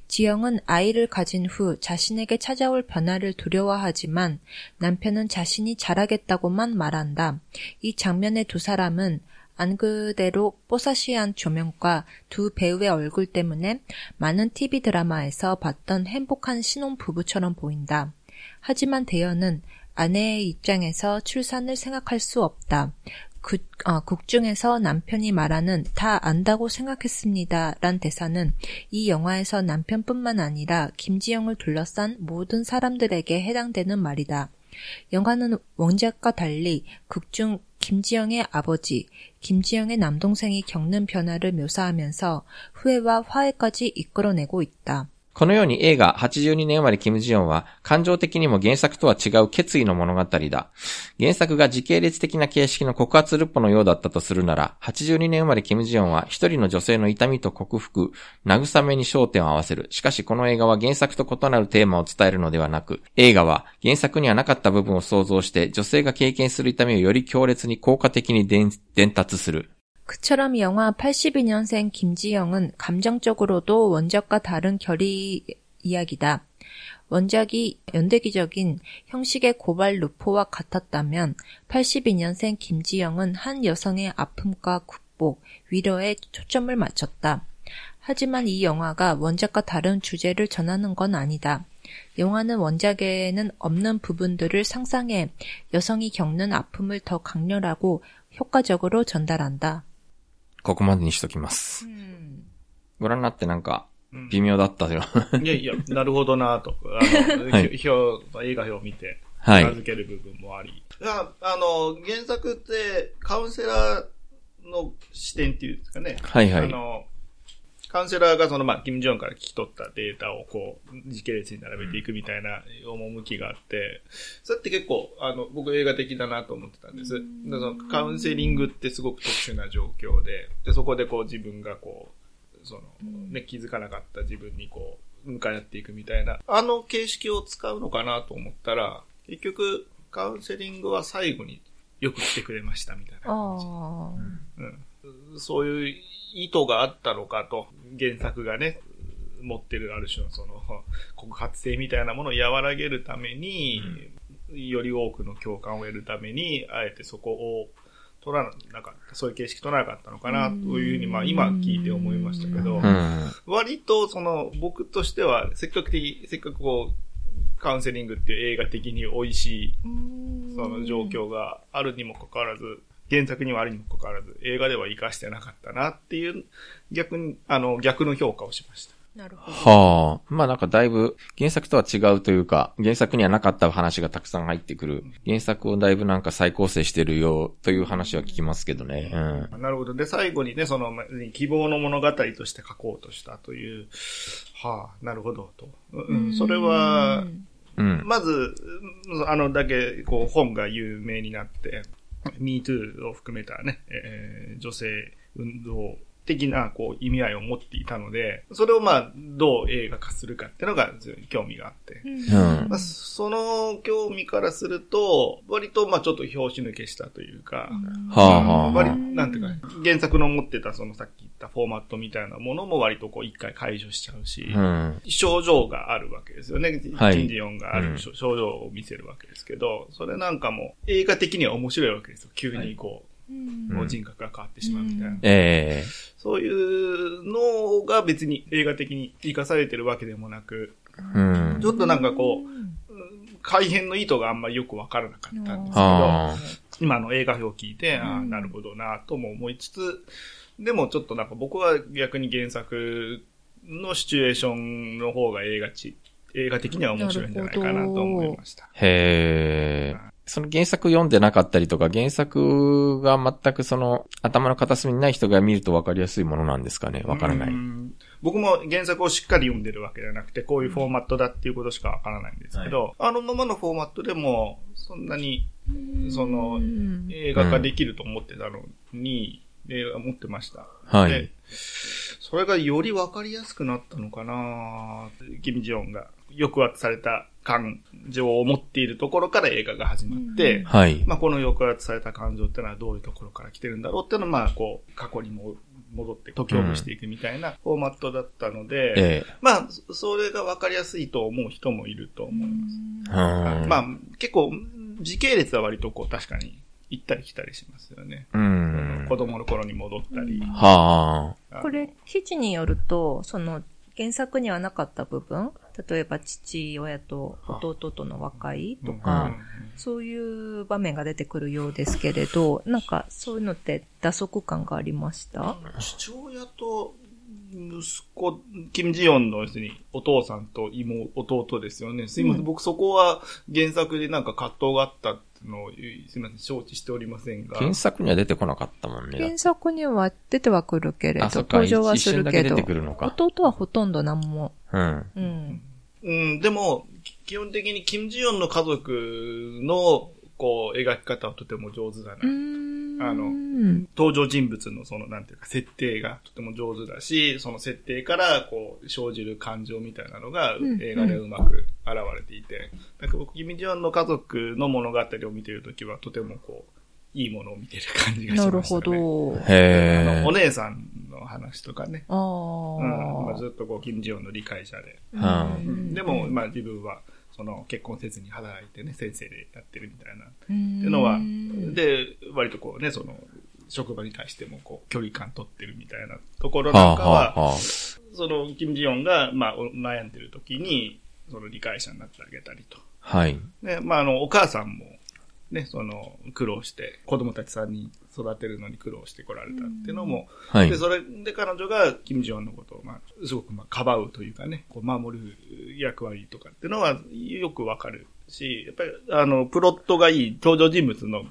지영은 아이를 가진 후 자신에게 찾아올 변화를 두려워하지만 남편은 자신이 잘하겠다고만 말한다. 이 장면의 두 사람은 안 그대로 뽀사시한 조명과 두 배우의 얼굴 때문에 많은 TV 드라마에서 봤던 행복한 신혼 부부처럼 보인다. 하지만 대연은 아내의 입장에서 출산을 생각할 수 없다. 그, 어, 극 중에서 남편이 말하는 다 안다고 생각했습니다. 란 대사는 이 영화에서 남편뿐만 아니라 김지영을 둘러싼 모든 사람들에게 해당되는 말이다. 영화는 원작과 달리 극중 김지영의 아버지, 김지영의 남동생이 겪는 변화를 묘사하면서 후회와 화해까지 이끌어내고 있다. このように映画82年生まれキム・ジヨンは感情的にも原作とは違う決意の物語だ。原作が時系列的な形式の告発ルッポのようだったとするなら、82年生まれキム・ジヨンは一人の女性の痛みと克服、慰めに焦点を合わせる。しかしこの映画は原作と異なるテーマを伝えるのではなく、映画は原作にはなかった部分を想像して女性が経験する痛みをより強烈に効果的に伝達する。 그처럼 영화 82년생 김지영은 감정적으로도 원작과 다른 결이 이야기다. 원작이 연대기적인 형식의 고발 루포와 같았다면 82년생 김지영은 한 여성의 아픔과 극복, 위로에 초점을 맞췄다. 하지만 이 영화가 원작과 다른 주제를 전하는 건 아니다. 영화는 원작에는 없는 부분들을 상상해 여성이 겪는 아픔을 더 강렬하고 효과적으로 전달한다. ここまでにしときます。ご覧になってなんか、微妙だったよ。いやいや、なるほどなと。あの、はい表、映画表を見て、はい名付ける部分もあり。いや、あの、原作って、カウンセラーの視点っていうんですかね。はいはいあの、カウンセラーがその、まあ、キム・ジョンから聞き取ったデータをこう、時系列に並べていくみたいな趣があって、それって結構、あの、僕映画的だなと思ってたんです。でそのカウンセリングってすごく特殊な状況で、で、そこでこう自分がこう、その、ね、気づかなかった自分にこう、向かい合っていくみたいな、あの形式を使うのかなと思ったら、結局、カウンセリングは最後によく来てくれましたみたいな感じ。 어, うん、そういう意図があったのかと、原作がね、持ってるある種のその告発性みたいなものを和らげるために、より多くの共感を得るために、あえてそこを取らなかった、そういう形式取らなかったのかな、というふうに、まあ今聞いて思いましたけど、うん。割とその僕としては積極的、せっかくこう、カウンセリングっていう映画的に美味しいその状況があるにもかかわらず、原作にはあるにもかかわらず、映画では活かしてなかったなっていう、逆に、あの、逆の評価をしました。なるほど。はあ。まあなんかだいぶ原作とは違うというか、原作にはなかった話がたくさん入ってくる。原作をだいぶなんか再構成してるよという話は聞きますけどね。うん。なるほど。で、最後にね、その、ま希望の物語として書こうとしたという、はあ、なるほど、と。うん、それは、うん。まず、うんあの、だけ、こう、本が有名になって、MeToo を含めたね、えー女性運動的な、こう、意味合いを持っていたので、それをまあ、どう映画化するかっていうのが、興味があって。うんまあ、その興味からすると、割と、まあ、ちょっと拍子抜けしたというか、はあはあ割はなんていうか、原作の持ってた、そのさっき言ったフォーマットみたいなものも割とこう、一回解除しちゃうし、あ。うん。症状があるわけですよね。はいキンジヨンがある、うん症症状を見せるわけですけど、それなんかも映画的には面白いわけですよ。急にこう、うんもう人格が変わってしまうみたいな。ええそういうのが別に映画的に生かされてるわけでもなく、うんち。ょっとなんかこう、改変の意図があんまりよくわからなかったんですけど、はあ。今の映画表を聞いて、ああ、うんなるほどなとも思いつつ、でもちょっとなんか僕は逆に原作のシチュエーションの方が映画ち、映画的には面白いんじゃないかなと思いました。へえ。その原作読んでなかったりとか、原作が全くその頭の片隅にない人が見ると分かりやすいものなんですかね？わからなうい。ん僕も原作をしっかり読んでるわけじゃなくて、こういうフォーマットだっていうことしかわからないんですけど、あのままのフォーマットでも、そんなにそのうん映画化できると思ってたのに、映画持ってました。はいで。それがよりわかりやすくなったのかなキム・ジヨンが抑圧された感情を持っているところから映画が始まって、うんはい。まあ、この抑圧された感情ってのはどういうところから来てるんだろうっていうのは、まあ、こう、過去にも戻って解きほぐしていくみたいなフォーマットだったので、ええ。まあ、そそれがわかりやすいと思う人もいると思います。うん。まあ、結構、時系列は割とこう、確かに行ったり来たりしますよね。うん。子供の頃に戻ったり。はあ。あのこれ、記事によると、その、原作にはなかった部分？例えば父親と弟との和解とか、そういう場面が出てくるようですけれど、なんかそういうのって打足感がありました？父親と息子、キム・ジヨンのお父さんと妹、弟ですよね。すいません、うん僕そこは原作でなんか葛藤があったのを、すいません、承知しておりませんが。原作には出てこなかったもんね。原作には出てはくるけれど。登場はするけど。弟はほとんど何も、うん。うん。うん、でも、き基本的にキム・ジヨンの家族の、こう、描き方はとても上手だな。うーん。あのうん登場人物のその、なんていうか、設定がとても上手だし、その設定から、こう、生じる感情みたいなのがうん映画でうまく現れていて、なんか僕、キム・ジヨンの家族の物語を見ているときは、とてもこう、いいものを見てる感じがしましたね。なるほど。あへえのお。姉さんの話とかね。あうんまあ、あ。ずっとこう、キム・ジヨンの理解者で。うんでも、まあ自分は、その結婚せずに働いてね、先生でやってるみたいな。っっていうのは、で、割とこうね、その、職場に対してもこう、距離感取ってるみたいなところはあなんかは、はあはあ。その、キム・ジヨンが、まあ、お悩んでる時に、その理解者になってあげたりと。はい。で、まあ、あの、お母さんも、ね、その、苦労して、子供たち3人育てるのに苦労してこられたっていうのも、はいで、。それで彼女が、キム・ジヨンのことを、まあ、すごく、まあ、かばうというかね、こう、守る役割とかっていうのは、よくわかるし、やっぱり、あの、プロットがいい、登場人物の、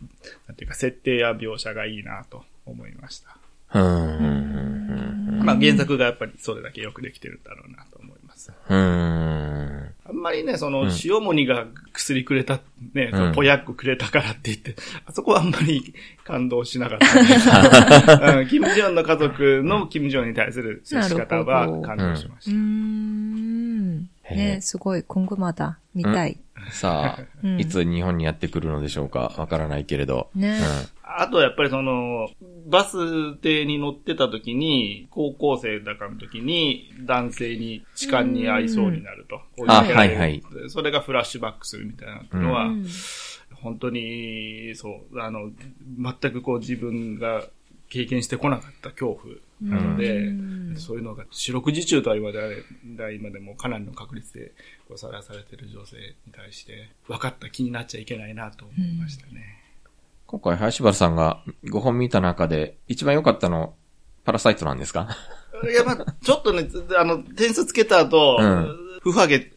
なんていうか、設定や描写がいいなと思いました。うん。まあ、原作がやっぱりそれだけよくできてるんだろうなと思います。うーん。あんまりね、そのうん、塩モニが薬くれた、ね、うんポヤックくれたからって言って、あそこはあんまり感動しなかったんですけどうんキム・ジヨンの家族のキム・ジヨンに対する接し方は感動しましうーん。ね、すごい、今後まだ見たい。さあ、うんいつ日本にやってくるのでしょうか？わからないけれど。ね。た。あとやっぱりその、バス停に乗ってた時に、高校生だかの時に、男性に痴漢に遭いそうになると。あはいはいそれがフラッシュバックするみたいなのは、うん本当に、そう、あの、全くこう自分が経験してこなかった恐怖なので、うんそういうのが四六時中とは今では今でもかなりの確率でこうさらされてる女性に対して分かった気になっちゃいけないなと思いましたね。今回、林原さんが5本見た中で、一番良かったの、パラサイトなんですか？いや、まあ、ちょっとね、ずあの、点数つけた後、うん。ふはげ、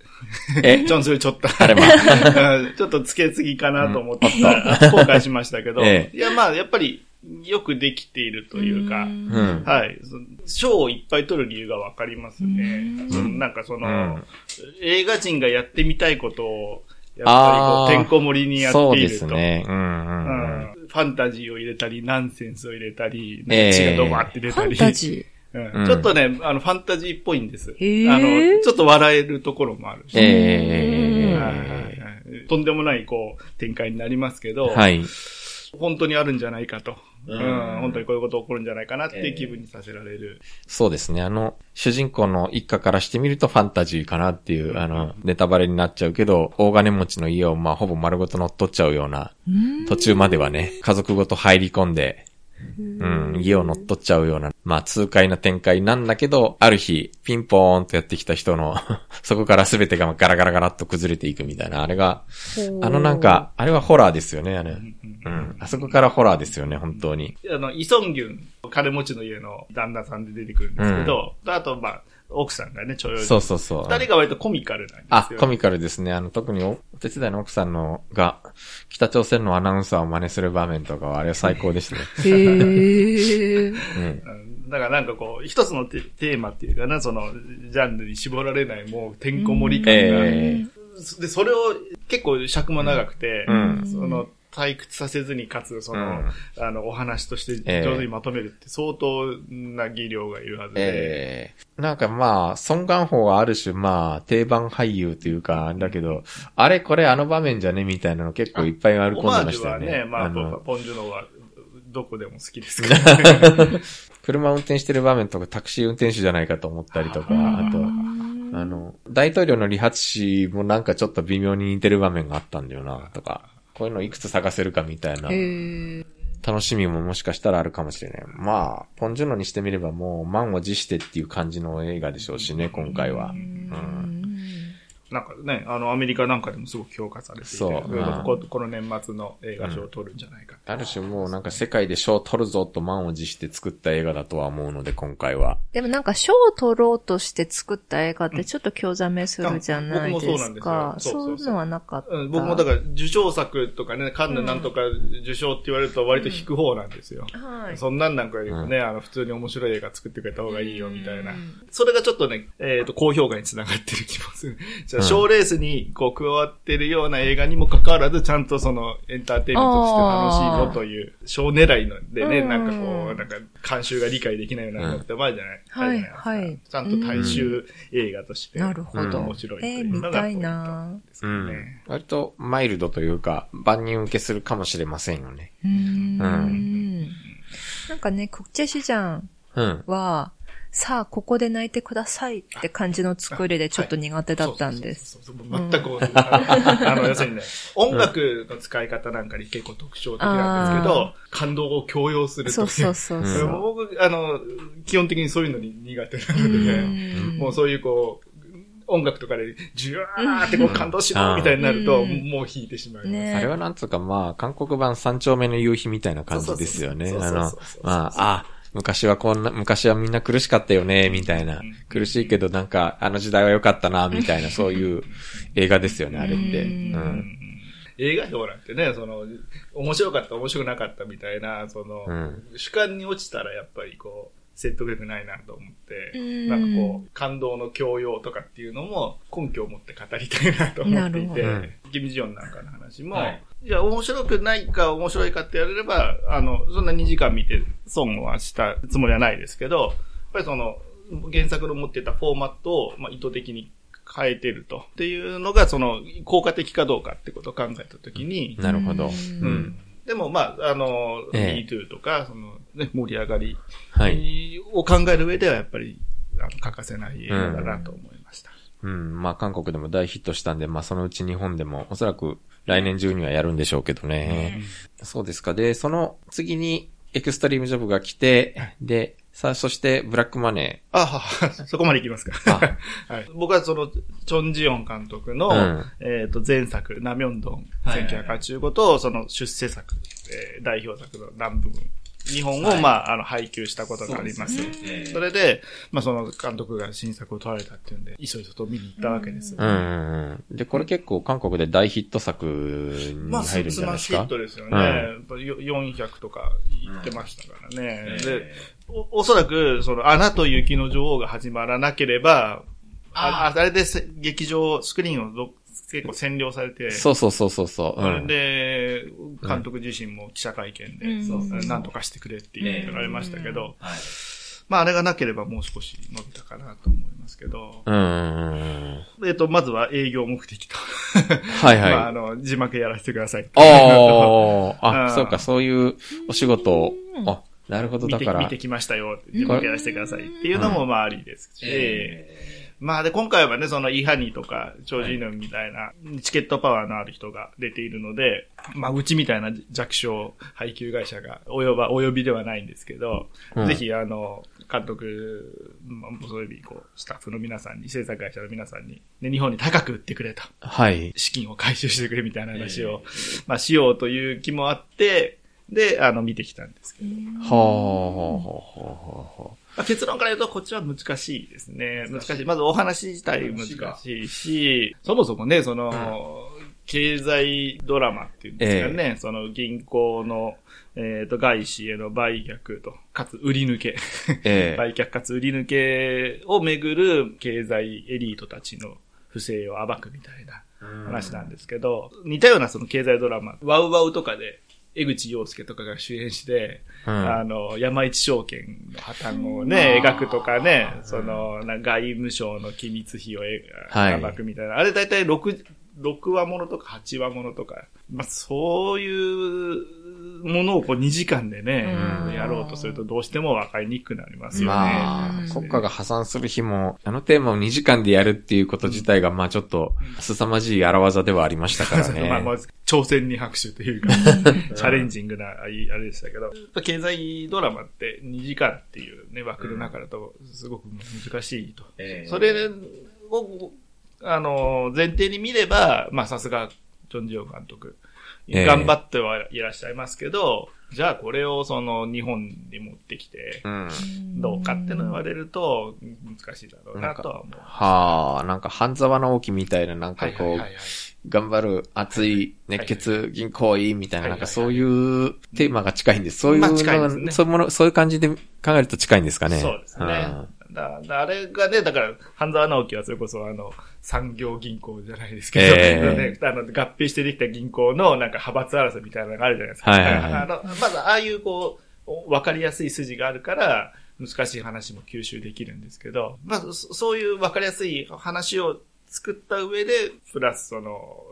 え？ジョンズよりちょっと、あれまうんちょっとつけすぎかなと思って、後悔しましたけど、ええ。いや、まあ、やっぱり、よくできているというか、ん。うん。はい。賞をいっぱい取る理由がわかりますね。うん。そのなんかその、うん。映画人がやってみたいことを、やっあーぱりこう、てんこ盛りにやってそうでいると。すね。うんううんうん。ん。ファンタジーを入れたり、ナンセンスを入れたり、ええ血がドバーって出ファンたり。タジうんうんちょっとね、あの、ファンタジーっぽいんです。へえあの、ちょっと笑えるところもあるし。えはいはいはいとんでもない、こう、展開になりますけど、えはい。本当にあるんじゃないかと。ううんん、本当にこういうこと起こるんじゃないかなっていう気分にさせられる。そうですね。あの、主人公の一家からしてみるとファンタジーかなっていう、あの、ネタバレになっちゃうけど、大金持ちの家をまあほぼ丸ごと乗っ取っちゃうような、うん途中まではね、家族ごと入り込んで、うん、家を乗っ取っちゃうような、まあ痛快な展開なんだけど、ある日、ピンポーンとやってきた人の、そこから全てがガラガラガラっと崩れていくみたいな、あれが、あのなんか、あれはホラーですよね、あれ。うん。あそこからホラーですよね、本当に。あの、イソンギュン、金持ちの家の旦那さんで出てくるんですけど、あと、まあ、奥さんがね、ちょよそうそうそう。二人が割とコミカルなんですよ。あ、コミカルですね。あの、特におお手伝いの奥さんのが、北朝鮮のアナウンサーを真似する場面とかは、あれは最高でしたね。へー。うん。うんだからなんかこう、一つのテテーマっていうかな、その、ジャンルに絞られない、もう、てんこ盛り感が、えで、それを結構尺も長くて、うんその、退屈させずに、かつ、その、あの、お話としてええ。上手にまとめるって相当な技量がいるはずで、ええ。なんかまあ、ソン・ガンホはある種まあ、定番俳優というか、だけど、あれこれあの場面じゃねみたいなの結構いっぱいある込んオマーでましたよね。はね、まあ、の。ポンジュノは、どこでも好きですから。ね。車運転してる場面とかタクシー運転手じゃないかと思ったりとか、あと、あの、大統領の理髪師もなんかちょっと微妙に似てる場面があったんだよな、とか、こういうのいくつ探せるかみたいな。楽しみももしかしたらあるかもしれない。まあ、ポンジュノにしてみればもう満を持してっていう感じの映画でしょうしね、今回は。うん。なんかね、あの、アメリカなんかでもすごく評価されていて、そうこここの年末の映画賞を取るんじゃないか。ある種もうなんか世界で賞を取るぞと満を持して作った映画だとは思うので、今回は。でもなんか賞を取ろうとして作った映画ってちょっと興ざめするじゃないうん僕もそうですなんですよか。そうそうそうそういうのはなかった。うん、僕もだから受賞作とかね、カンヌなんとか受賞って言われると割と引く方なんですよ。はい。そんなんなんかよりもね、あの、普通に面白い映画作ってくれた方がいいよ、みたいなうん。それがちょっとね、えっ、と、高評価につながってる気もする。じゃあ、賞レースに、こう、加わってるような映画にもかかわらず、ちゃんとその、エンターテインメントとして楽しいぞという、賞狙いのでね、うんなんかこう、なんか、監修が理解できないようなのって前じゃない、はいはいちゃんと大衆映画として、なるほど。面白いいうのが見たいなうん。割とマイルドというか、万人受けするかもしれませんよね。うーん。うんなんかね、国際市場うん。は、さあ、ここで泣いてくださいって感じの作りでちょっと苦手だったんです。全く あの、要するにね、音楽の使い方なんかに結構特徴的なんですけど、感動を強要するといそうそうそうう。んそう。僕、あの、基本的にそういうのに苦手なので、うん。もうそういうこう、音楽とかで、ジュワーってこう感動しろみたいになると、うん。もう弾いてしまいます。ね。あれはなんつうかまあ、韓国版三丁目の夕日みたいな感じですよね。あのまあ、あ、昔はこんな、昔はみんな苦しかったよね、みたいなうん。苦しいけどなんか、あの時代は良かったな、みたいな、そういう映画ですよね、あれって。ううんん。映画評なんてね、その、面白かった、面白くなかったみたいな、その、うん主観に落ちたらやっぱりこう、説得力ないなと思って、うんなんかこう、感動の強要とかっていうのも根拠を持って語りたいなと思っていてなるほど、キム・ジヨンなんかの話も、はいいや、面白くないか面白いかって言われれば、あの、そんな2時間見て損はしたつもりはないですけど、やっぱりその、原作の持ってたフォーマットを、まあ、意図的に変えてると。っていうのが、その、効果的かどうかってことを考えたときに、なるほど。ううんん。でも、まあ、あの、ええ MeToo とか、その、ね、盛り上がりはい。を考える上では、やっぱり、あの、欠かせない映画だなと思いました。うん。まあ、韓国でも大ヒットしたんで、まあ、そのうち日本でも、おそらく来年中にはやるんでしょうけどね。そうですか。で、その次に、エクストリームジョブが来て、で、さあ、そして、ブラックマネあはそこまでいきますか。ー。あ、はい、僕はその、チョン・ジヨン監督の、うんえっ、と、前作、ナミョンドン、はいはいはい1985と、その出世作、えー代表作の何部分、日本を、はいまあ、あの、配給したことがあります。それで、まあ、その監督が新作を撮られたっていうんで、いそいそと見に行ったわけです。うん。で、これ結構韓国で大ヒット作にまあ、入るんスじゃないですか？マッシュヒッ。トですよね。うんやっぱよ400とか言ってましたからね。えでえお、おそらく、その、アナと雪の女王が始まらなければ、あああれでせ劇場、スクリーンをど結構占領されて、そうそうそうそうそう。うん。で、監督自身も記者会見で、うんそうなんとかしてくれって言われましたけど、はい。まああれがなければもう少し伸びたかなと思いますけど、うん。えっと、まずは営業目的と。はいはい。まああの、字幕やらせてください。あ あ、そうか、そういうお仕事を、あ、なるほど、見て、だから見て、きましたよ。字幕やらせてくださいっていうのもまあありですし、えまあで、今回はね、そのイハニーとか、チョージーヌンみたいな、チケットパワーのある人が出ているので、まあ、うちみたいな弱小配給会社が、およば、お呼びではないんですけど、うん。ぜひ、あの、監督、まあ、そういうこう、スタッフの皆さんに、制作会社の皆さんに、ね、日本に高く売ってくれと、はい。資金を回収してくれみたいな話を、まあ、しようという気もあって、で、あの、見てきたんですけど。はあ、はあ、はあ、はまあ結論から言うと、こっちは難しいですね。難しい。まずお話自体難しいし、そもそもね、その、経済ドラマっていうんですかね、その銀行の、えっ、と、外資への売却と、かつ売り抜け、ええ。売却かつ売り抜けをめぐる経済エリートたちの不正を暴くみたいな話なんですけど、似たようなその経済ドラマ、ワウワウとかで、江口洋介とかが主演して、うん。あの、山一証券の破綻をね、描くとかね、その、な外務省の機密費をえはい。暴くみたいな。あれだいたい6、6話ものとか8話ものとか、まあ、そういうものをこう2時間でね、うんやろうとするとどうしても分かりにくくなりますよね。まあうん、国家が破産する日も、あのテーマを2時間でやるっていうこと自体が、まあちょっと、凄まじい荒技ではありましたからね。まあ、まず、挑戦に拍手というか、チャレンジングな、あれでしたけど、経済ドラマって2時間っていうね、枠の中だと、すごく難しいと。ええそれを、あの、前提に見れば、まあ、さすが、ジョン・ジオ監督、ええ頑張ってはいらっしゃいますけど、じゃあこれをその日本に持ってきてう、ん。どうかっての言われると、難しいだろうなとは思う。はあ、なんか半沢直樹みたいな、なんかこうはいはいはい、はい頑張る熱い熱血銀行員みたいな、はいなんかそういうテーマが近いんです。そういうまあのそういうもの、そういう感じで考えると近いんですかね。そうですねん。だだあれがね、だから、半沢直樹はそれこそあの、産業銀行じゃないですけど、ええね、あの合併してできた銀行のなんか派閥争いみたいなのがあるじゃないですか。はいはいはいあのまずああいうこう、わかりやすい筋があるから、難しい話も吸収できるんですけど、まずそそういうわかりやすい話を作った上で、プラスその、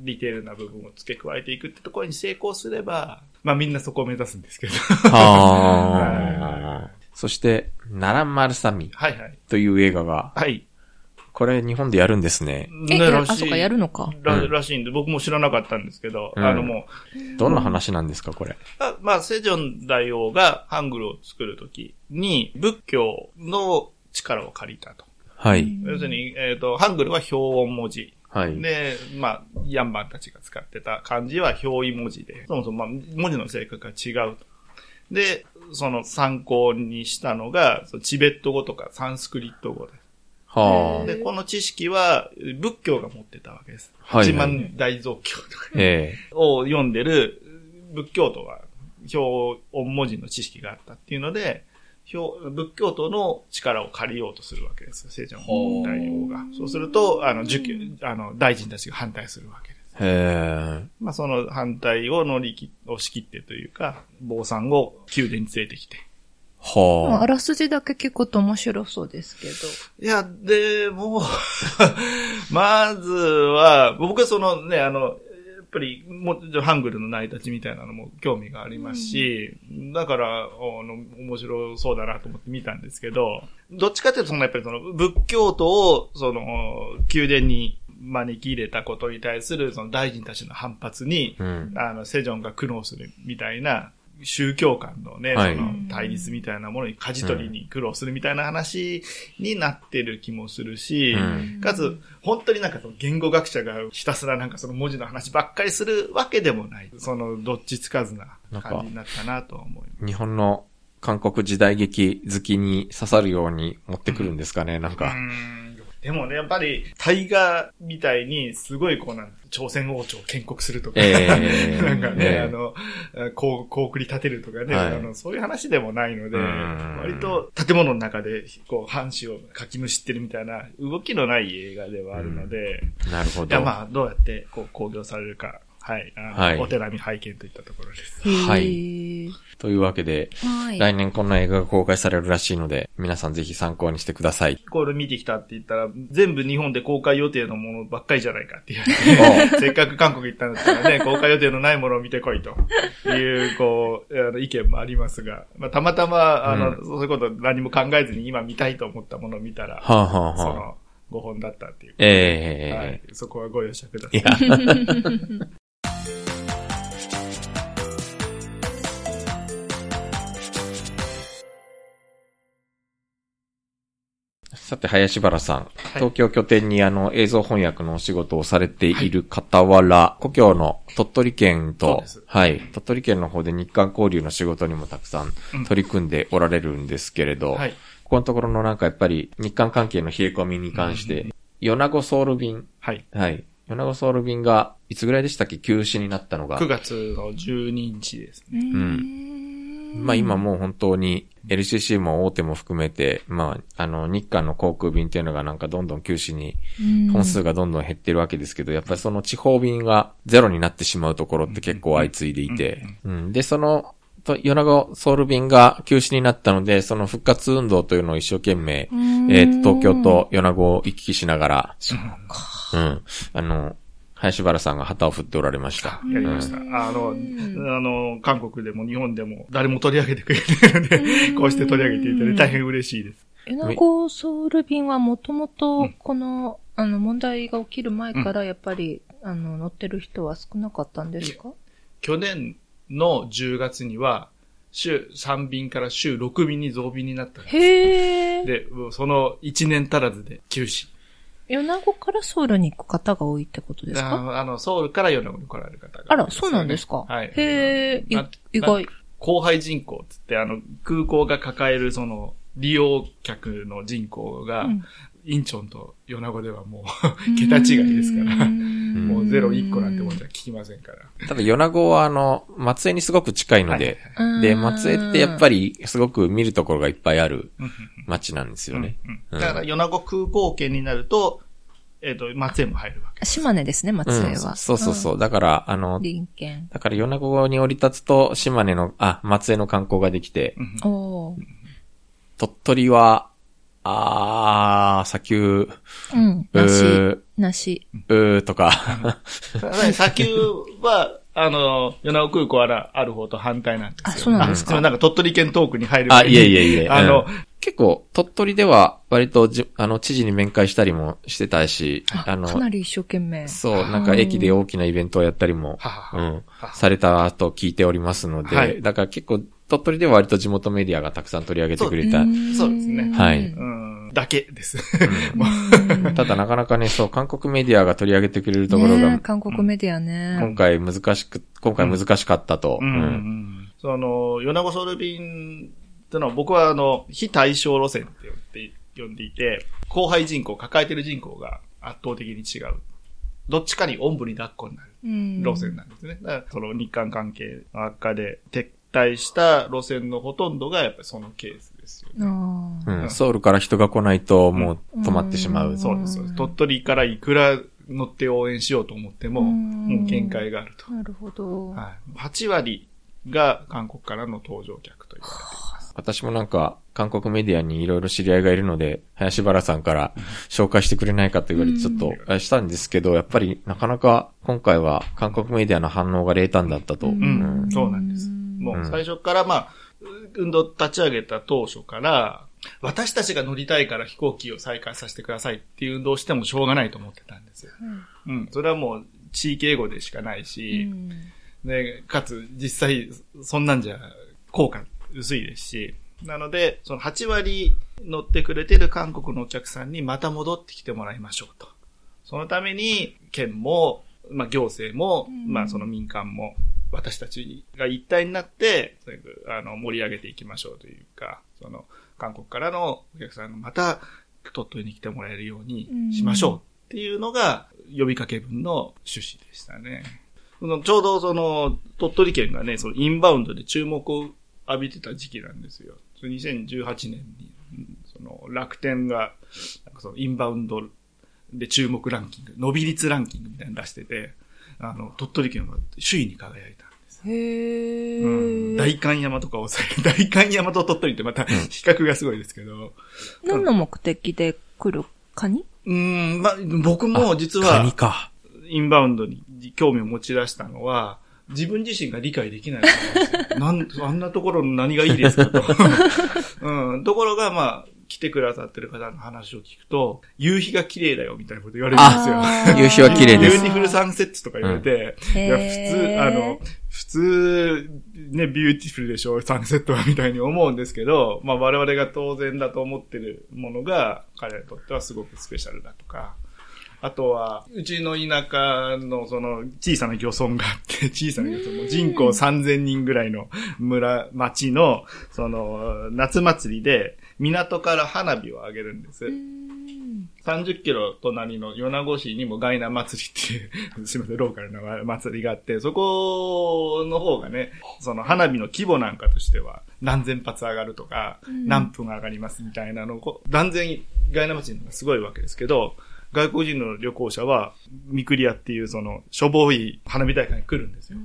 ディテールな部分を付け加えていくってところに成功すれば、まあみんなそこを目指すんですけど。はあ。そして、ナランマルサミはいはい。という映画が、はい。これ日本でやるんですね。え、ねやあ、らしいそっか、やるのか。らうんらしいんで、僕も知らなかったんですけど、うんあのもどんな話なんですか、これ。う、あまあ、セジョン大王がハングルを作るときに、仏教の力を借りたと。はい。要するに、えっ、と、ハングルは表音文字。はい。で、まあ、ヤンバンたちが使ってた漢字は表意文字で、そもそも、まあ、文字の性格が違うと。で、その参考にしたのが、チベット語とかサンスクリット語です。はあ。で、この知識は仏教が持ってたわけです。はいはい八幡大蔵経とかえを読んでる仏教徒は表音文字の知識があったっていうので、表仏教徒の力を借りようとするわけですよ、聖者ほう大王が。そうすると、あの、受給、あの、大臣たちが反対するわけです。え。へえ。まあ、その反対を乗り切、押し切ってというか、坊さんを宮殿に連れてきて。はあらすじだけ聞くと面白そうですけど。いや、でも、まずは、僕はそのね、あの、やっぱり、もう、ハングルの成り立ちみたいなのも興味がありますし、だから、あの、面白そうだなと思って見たんですけど、どっちかというと、その、やっぱりその、仏教徒を、その、宮殿に招き入れたことに対する、その大臣たちの反発に、うん。あの、セジョンが苦悩するみたいな宗教間のね、はいその対立みたいなものに舵取りに苦労するみたいな話になってる気もするし、うんかつ、本当になんかその言語学者がひたすらなんかその文字の話ばっかりするわけでもない。そのどっちつかずな感じになったなとは思います。日本の韓国時代劇好きに刺さるように持ってくるんですかね、なんうか。んでもね、やっぱり、大河みたいに、すごいこうなん朝鮮王朝を建国するとか、ええ。なんかね、ええ。あの、こう、こう繰り立てるとかね、はい。あの、そういう話でもないので、うん。割と建物の中で、こう、藩士をかきむしってるみたいな、動きのない映画ではあるので、なるほど。いや、まあ、どうやって、こう、興行されるか、はい、はいお手並み拝見といったところです。はいというわけで、はい。来年こんな映画が公開されるらしいので、皆さんぜひ参考にしてください。これ見てきたって言ったら、全部日本で公開予定のものばっかりじゃないかって言われて、せっかく韓国行ったんだったらね、公開予定のないものを見てこいという、こう、あの意見もありますが、まあ、たまたま、あの、うそういうこと何も考えずに今見たいと思ったものを見たら、はあ、はあはあ、その、5本だったっていう。ええはい。そこはご容赦くださいい。さて、林原さん。東京拠点にあの映像翻訳のお仕事をされている傍ら、故郷の鳥取県とはい、鳥取県の方で日韓交流の仕事にもたくさんうん取り組んでおられるんですけれど、はい。ここのところのなんかやっぱり日韓関係の冷え込みに関して、米子ソウル便、はい。はい、米子ソウル便がいつぐらいでしたっけ？休止になったのが9。月の12日ですね。うんまあ今もう本当に LCC も大手も含めて、まああの日韓の航空便っていうのがなんかどんどん休止に本数がどんどん減ってるわけですけど、やっぱりその地方便がゼロになってしまうところって結構相次いでいて、うん。で、その、と、米子ソウル便が休止になったので、その復活運動というのを一生懸命、えーと東京と米子を行き来しながら、うん。あの、林原さんが旗を振っておられました。やりました。うんあの、あの、韓国でも日本でも誰も取り上げてくれてるので、こうして取り上げていただいて大変嬉しいです。米子ソウル便はもともと、この、あの、問題が起きる前から、やっぱり、あの、乗ってる人は少なかったんですか？去年の10月には、週3便から週6便に増便になったんです。へえ。で、その1年足らずで休止。米子からソウルに行く方が多いってことですか？ああの、ソウルから米子に来られる方が、あら、そうなんですか？はい。へえ、意外。後輩人口つって、あの、空港が抱えるその、利用客の人口が、うんインチョンと米子ではもう、桁違いですから、うんもうゼロ1個なんてもんじゃ聞きませんから。ただ、米子はあの、松江にすごく近いので、で、松江ってやっぱりすごく見るところがいっぱいある街なんですよね。うんだから、米子空港圏になると、えっ、と、松江も入るわけ。島根ですね、松江は。そうそうそう。だから、あの、林県。だから米子に降り立つと、島根の、あ、松江の観光ができて、鳥取は、あー、砂丘、うん。う梨。ー、梨。うーとか、砂丘は、あの、米子空港はある方と反対なんですよ。あそうなんですかなんか鳥取県トークに入るあ、いえいえいえ。あの、うん結構、鳥取では、割とじ、あの、知事に面会したりもしてたし、あの、かなり一生懸命。そう、なんか駅で大きなイベントをやったりも、うんは、されたと聞いておりますので、はいだから結構、鳥取では割と地元メディアがたくさん取り上げてくれた。そうですねはいうん、だけです。ただなかなかね、そう、韓国メディアが取り上げてくれるところが、韓国メディアね。今回難しく、今回難しかったと。その、米子ソウル便ってのは僕はあの、非対称路線って呼んでいて、後輩人口、抱えてる人口が圧倒的に違う。どっちかにおんぶに抱っこになるうん路線なんですね。だからその日韓関係の悪化で撤退した路線のほとんどがやっぱりそのケースですよね。うんソウルから人が来ないと、もう止まってしまう。うんそうです、そうです。鳥取からいくら乗って応援しようと思っても、うんもう限界があると。なるほど。はい。8割が韓国からの搭乗客と言われています。私もなんか、韓国メディアにいろいろ知り合いがいるので、林原さんから紹介してくれないかと言われてちょっと、したんですけど、やっぱりなかなか今回は韓国メディアの反応が冷淡だったと。ううんん、そうなんです。もう最初から、まあ、運動立ち上げた当初から、私たちが乗りたいから飛行機を再開させてくださいっていう運動をしてもしょうがないと思ってたんですよ。うん。それはもう地域英語でしかないし、で、かつ、実際、そんなんじゃ、効果薄いですし、なので、その8割乗ってくれてる韓国のお客さんにまた戻ってきてもらいましょうと。そのために、県も、まあ行政も、うんまあその民間も、私たちが一体になって、あの、盛り上げていきましょうというか、その、韓国からのお客さんがまた、鳥取に来てもらえるようにしましょうっていうのが、呼びかけ文の趣旨でしたね。そのちょうどその、鳥取県がね、そのインバウンドで注目を浴びてた時期なんですよ。2018年に、その楽天が、なんかそのインバウンドで注目ランキング、伸び率ランキングみたいなの出してて、あの、鳥取県は首位に輝いたんです。へうん、ー。大観山とか抑える。大観山と鳥取ってまた比較がすごいですけど。何の目的で来るカニ？うん、まあ、僕も実カニは、か。インバウンドに興味を持ち出したのは、自分自身が理解できないなん。なん、あんなところの何がいいですかと。うん。ところが、まあ、来てくださってる方の話を聞くと、夕日が綺麗だよみたいなこと言われるんですよ。夕日は綺麗です。 Beautiful sunset とか言われて、いや、普通、あの、普通、ね、ビューティフルでしょ、サンセットはみたいに思うんですけど、まあ我々が当然だと思ってるものが、彼らにとってはすごくスペシャルだとか、あとは、うちの田舎のその小さな漁村があって、小さな漁村も人口3000人ぐらいの村、町の、その、夏祭りで、港から花火を上げるんです。うん30キロ隣の米子市にもガイナ祭りっていう、すみません、ローカルな祭りがあって、そこの方がね、その花火の規模なんかとしては何千発上がるとか、うん何分上がりますみたいなのを断然ガイナ祭りの方がすごいわけですけど、外国人の旅行者は、ミクリアっていうその、しょぼい花火大会に来るんですよ。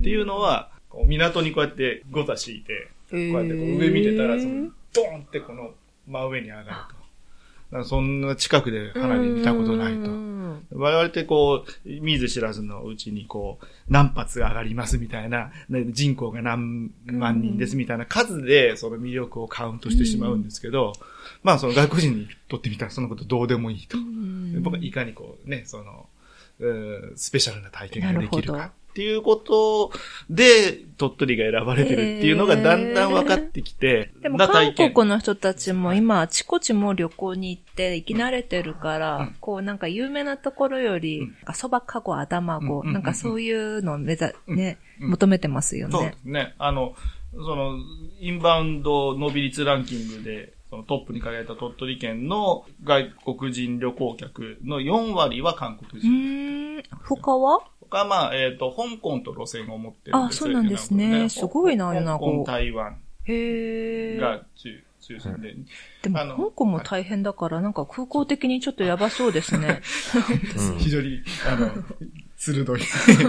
っていうのは、港にこうやってゴザ敷いて、こうやってこう上見てたら、その、ドーンってこの真上に上がると。そんな近くで花火見たことないと。我々ってこう、見ず知らずのうちにこう、何発上がりますみたいな、ね人口が何万人ですみたいな数でその魅力をカウントしてしまうんですけど、まあその外国人にとってみたらそのことどうでもいいと。僕はいかにこうね、その、うんスペシャルな体験ができるかっていうことで、鳥取が選ばれてるっていうのがだんだん分かってきて、でも韓験。国の人たちも今あちこちも旅行に行って行き慣れてるから、こうなんか有名なところより、うん。そばかご、あだまご、うんなんかそういうのを目ざ、ね、うん。求めてますよね。そうで。すね。あの、その、インバウンド伸び率ランキングで、そのトップに輝いた鳥取県の外国人旅行客の4割は韓国う人。他は？他はまあ、えっ、と、香港と路線を持ってるんですあそうなんですねすごいな香米子港、台湾へー。が中中心で。でも香港も大変だから、なんか空港的にちょっとやばそうですね。うん非常に、あの、鋭い。い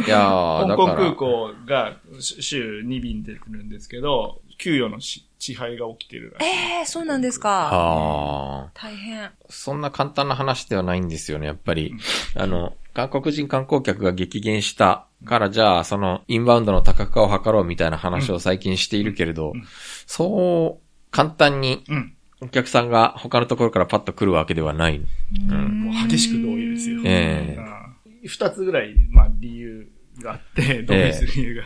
やー、香港だから。空港がし週2便出てるんですけど、給与のし支配が起きてるらしい。えー、そうなんですか。ああ。大変。そんな簡単な話ではないんですよね、やっぱり。あの、韓国人観光客が激減したから、じゃあ、その、インバウンドの多角化を図ろうみたいな話を最近しているけれど、うんそう、簡単にうん。お客さんが他のところからパッと来るわけではない。うんもう激しく同意ですよ。ええうん二つぐらい、まあ、理由があって、同意する理由が。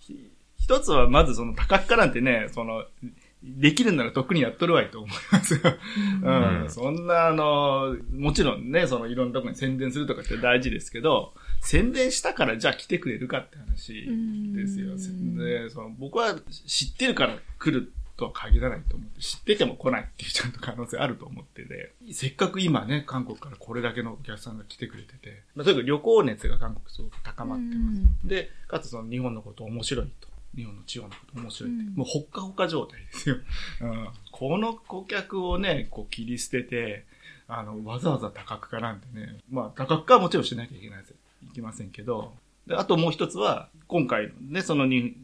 ひ一つは、まずその多角化なんてね、その、できるならとっくにやっとるわいと思いますよ。うんうんそんな、あの、もちろんね、そのいろんなところに宣伝するとかって大事ですけど、宣伝したからじゃあ来てくれるかって話ですよ。うんでその僕は知ってるから来るとは限らないと思って、知ってても来ないっていうちゃんと可能性あると思ってて、せっかく今ね、韓国からこれだけのお客さんが来てくれてて、まあ、とにかく旅行熱が韓国すごく高まってます。で、かつその日本のこと面白いと。日本の地方のこと面白いって。うんもうほっかほか状態ですよ。うん、この顧客をね、こう切り捨てて、あの、わざわざ多角化なんてね、まあ多角化はもちろんしなきゃいけないです。いけませんけど、であともう一つは、今回のね、そのに、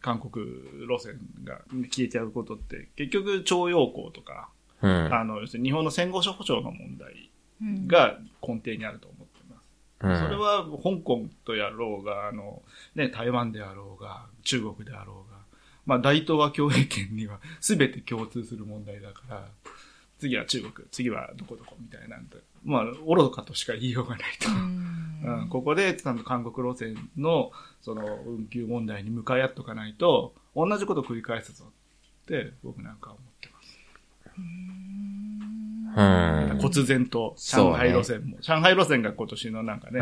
韓国路線が消えちゃうことって、結局徴用工とか、うん。あの、要するに日本の戦後諸保障の問題うんが根底にあると思ってます。うんそれは香港とやろうが、あの、ね、台湾であろうが、中国であろうが、まあ大東亜共栄圏には全て共通する問題だから、次は中国、次はどこどこみたいなんて、まあ愚かとしか言いようがないと。うんうん、ここで、ちゃんと韓国路線の、その、運休問題に向かい合っとかないと、同じこと繰り返すぞって、僕なんか思ってます。うん。忽然と、上海路線も、上海路線が今年のなんかね、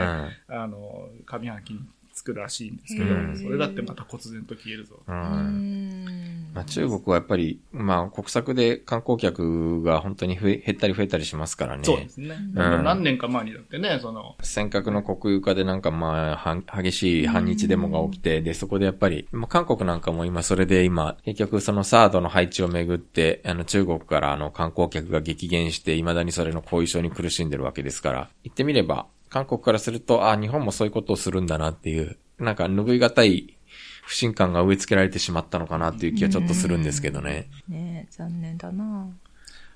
うん。あの、上半期に作るらしいんですけど、うんそれだってまた忽然と消えるぞ。う。うんんまあ、中国はやっぱり、まあ、国策で観光客が本当に増え、減ったり増えたりしますからね。そうですね。ん何年か前にだってね、その、尖閣の国有化でなんかまあ、は激しい反日デモが起きて、で、そこでやっぱり、まあ、韓国なんかも今それで今、結局そのサードの配置をめぐって、あの中国からあの観光客が激減して、未だにそれの後遺症に苦しんでるわけですから、言ってみれば、韓国からすると、あ、日本もそういうことをするんだなっていう、なんか拭いがたい不信感が植え付けられてしまったのかなっていう気はちょっとするんですけどね。ねえ残念だな。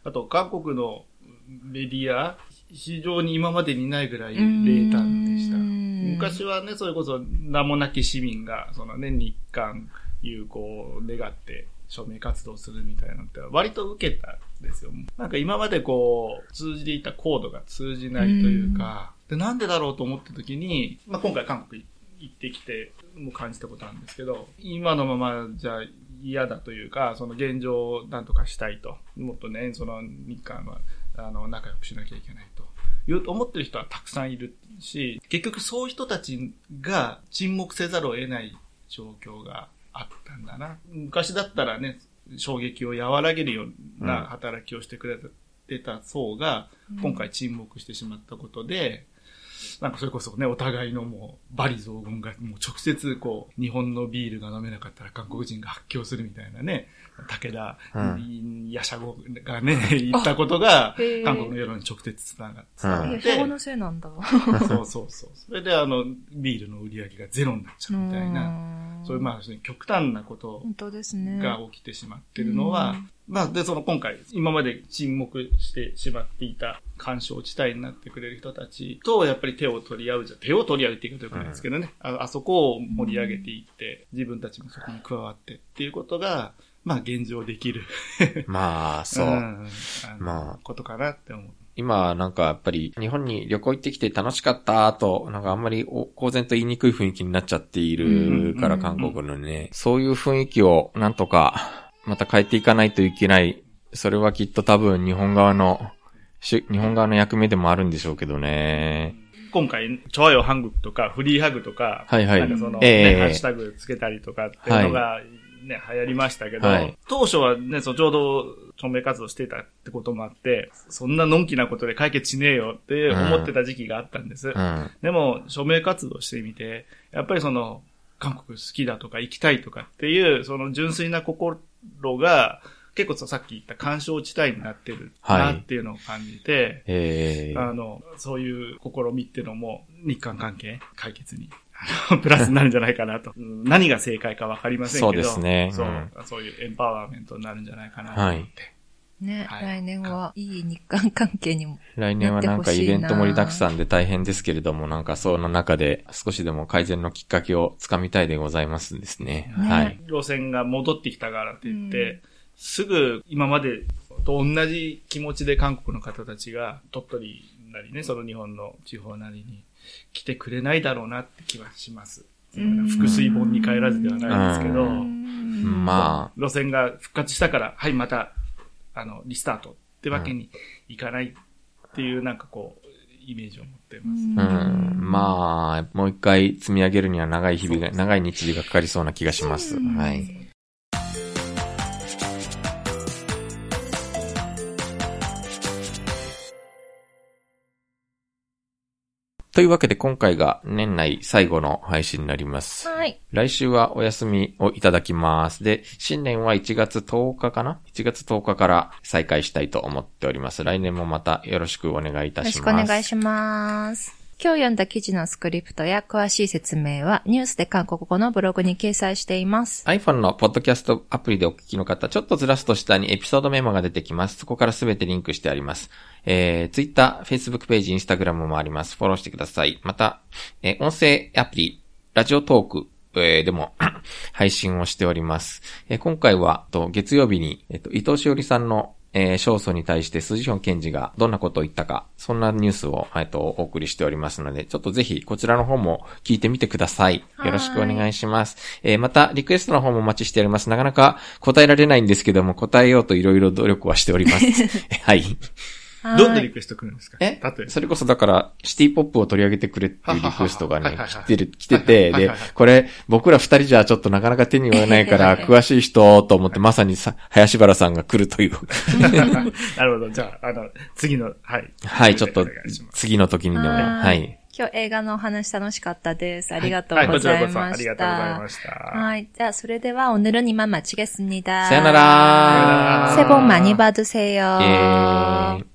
あと、韓国のメディア、非常に今までにないぐらい冷淡でした。うん昔はね、それこそ名もなき市民が、そのね、日韓友好を願って署名活動するみたいなのって割と受けたんですよ。なんか今までこう、通じていたコードが通じないというか、でなんでだろうと思った時に、まあ今回韓国行ってきて、もう感じたことあるんですけど、今のままじゃ嫌だというか、その現状をなんとかしたいと。もっとね、その日韓は、あの、仲良くしなきゃいけないと。いう思ってる人はたくさんいるし、結局そういう人たちが沈黙せざるを得ない状況があったんだな。昔だったらね、衝撃を和らげるような働きをしてくれてた層が、今回沈黙してしまったことで、なんかそれこそね、お互いのもう、バリ雑言が、もう直接こう、日本のビールが飲めなかったら韓国人が発狂するみたいなね、武田、うんヤシャゴがね、言ったことが韓国の世論に直接つながって、伝わうんって。いや、兵庫のせいなんだ。わ。そうそうそう。それであの、ビールの売り上げがゼロになっちゃうみたいな、なそういうまあ、極端なこと本当ですね。が起きてしまってるのは、うんまあ、で、その今回、今まで沈黙してしまっていた干渉地帯になってくれる人たちと、やっぱり手を取り合うじゃ、手を取り合うって言い方よくないですけどね、ああそこを盛り上げていって、自分たちもそこに加わってっていうことが、まあ現状できる。まあ、そう。んあのまあことかなって思う。今、なんかやっぱり日本に旅行行ってきて楽しかったと、なんかあんまりお公然と言いにくい雰囲気になっちゃっているから、うん韓国のね。そういう雰囲気をなんとか、また変えていかないといけない。それはきっと多分日本側の、し日本側の役目でもあるんでしょうけどね。今回、チョアヨハングとか、フリーハグとか、はいはいなんかその、ええねハッシュタグつけたりとかっていうのが、ね、流行りましたけど、はい当初はね、そうちょうど署名活動してたってこともあって、そんなのんきなことで解決しねえよって思ってた時期があったんです。うん。でも、署名活動してみて、やっぱりその、韓国好きだとか行きたいとかっていう、その純粋な心が、結構さっき言った干渉地帯になってるなっていうのを感じて、ええあの、そういう試みっていうのも、日韓関係解決に、プラスになるんじゃないかなと。うん何が正解かわかりませんけど。そうですねそう、うんそういうエンパワーメントになるんじゃないかなと思って。ね、はい来年はいい日韓関係にも。来年はなんかイベント盛りだくさんで大変ですけれども、なんかその中で少しでも改善のきっかけをつかみたいでございますんですね。ねはい。路線が戻ってきたからって言って、うんすぐ今までと同じ気持ちで韓国の方たちが鳥取なりね、その日本の地方なりに来てくれないだろうなって気はします。うん腹水本に帰らずではないですけど、うんま路線が復活したから、はい、また、あの、リスタートってわけにいかないっていう、なんかこう、イメージを持ってます。あ、うん、まあ、もう一回積み上げるには長い日々が、長い日時がかかりそうな気がします。うんはい。というわけで今回が年内最後の配信になります。はい。来週はお休みをいただきます。で、新年は1月10日かな ?1 月10日から再開したいと思っております。来年もまたよろしくお願いいたよろしします。くお願いします。今日読んだ記事のスクリプトや詳しい説明はニュースで韓国語のブログに掲載しています。iPhone のポッドキャストアプリでお聞きの方、ちょっとずらすと下にエピソードメモが出てきます。そこからすべてリンクしてあります。えー、Twitter、Facebook ページ、Instagram もあります。フォローしてください。また、えー音声アプリ、ラジオトーク、えーでも配信をしております。えー今回は、と月曜日に、えっと、伊藤しおりさんのえー、勝訴に対して筋本検事がどんなことを言ったか、そんなニュースを、えっと、お送りしておりますので、ちょっとぜひこちらの方も聞いてみてください。よろしくお願いします。えー、また、リクエストの方もお待ちしております。なかなか答えられないんですけども、答えようといろいろ努力はしております。はい。どんなリクエスト来るんですかえ例えばそれこそだから、シティポップを取り上げてくれっていうリクエストがねははは、は来てる、来てて、ではいはいはい、これ、僕ら二人じゃちょっとなかなか手に負えないから、詳しい人と思って、まさにさ、林原さんが来るという。なるほど。じゃあ、あの、次の、はい。はい、ちょっとお願いします次の時にでも、はいはい。今日映画のお話楽しかったです。ありがとうはい、ごこちらこそざいましありがとうございたま。した。はい。じゃあ、それでは오늘은이만마치겠습니다 さよならさよなら 새해복많이받으세요 イェーイ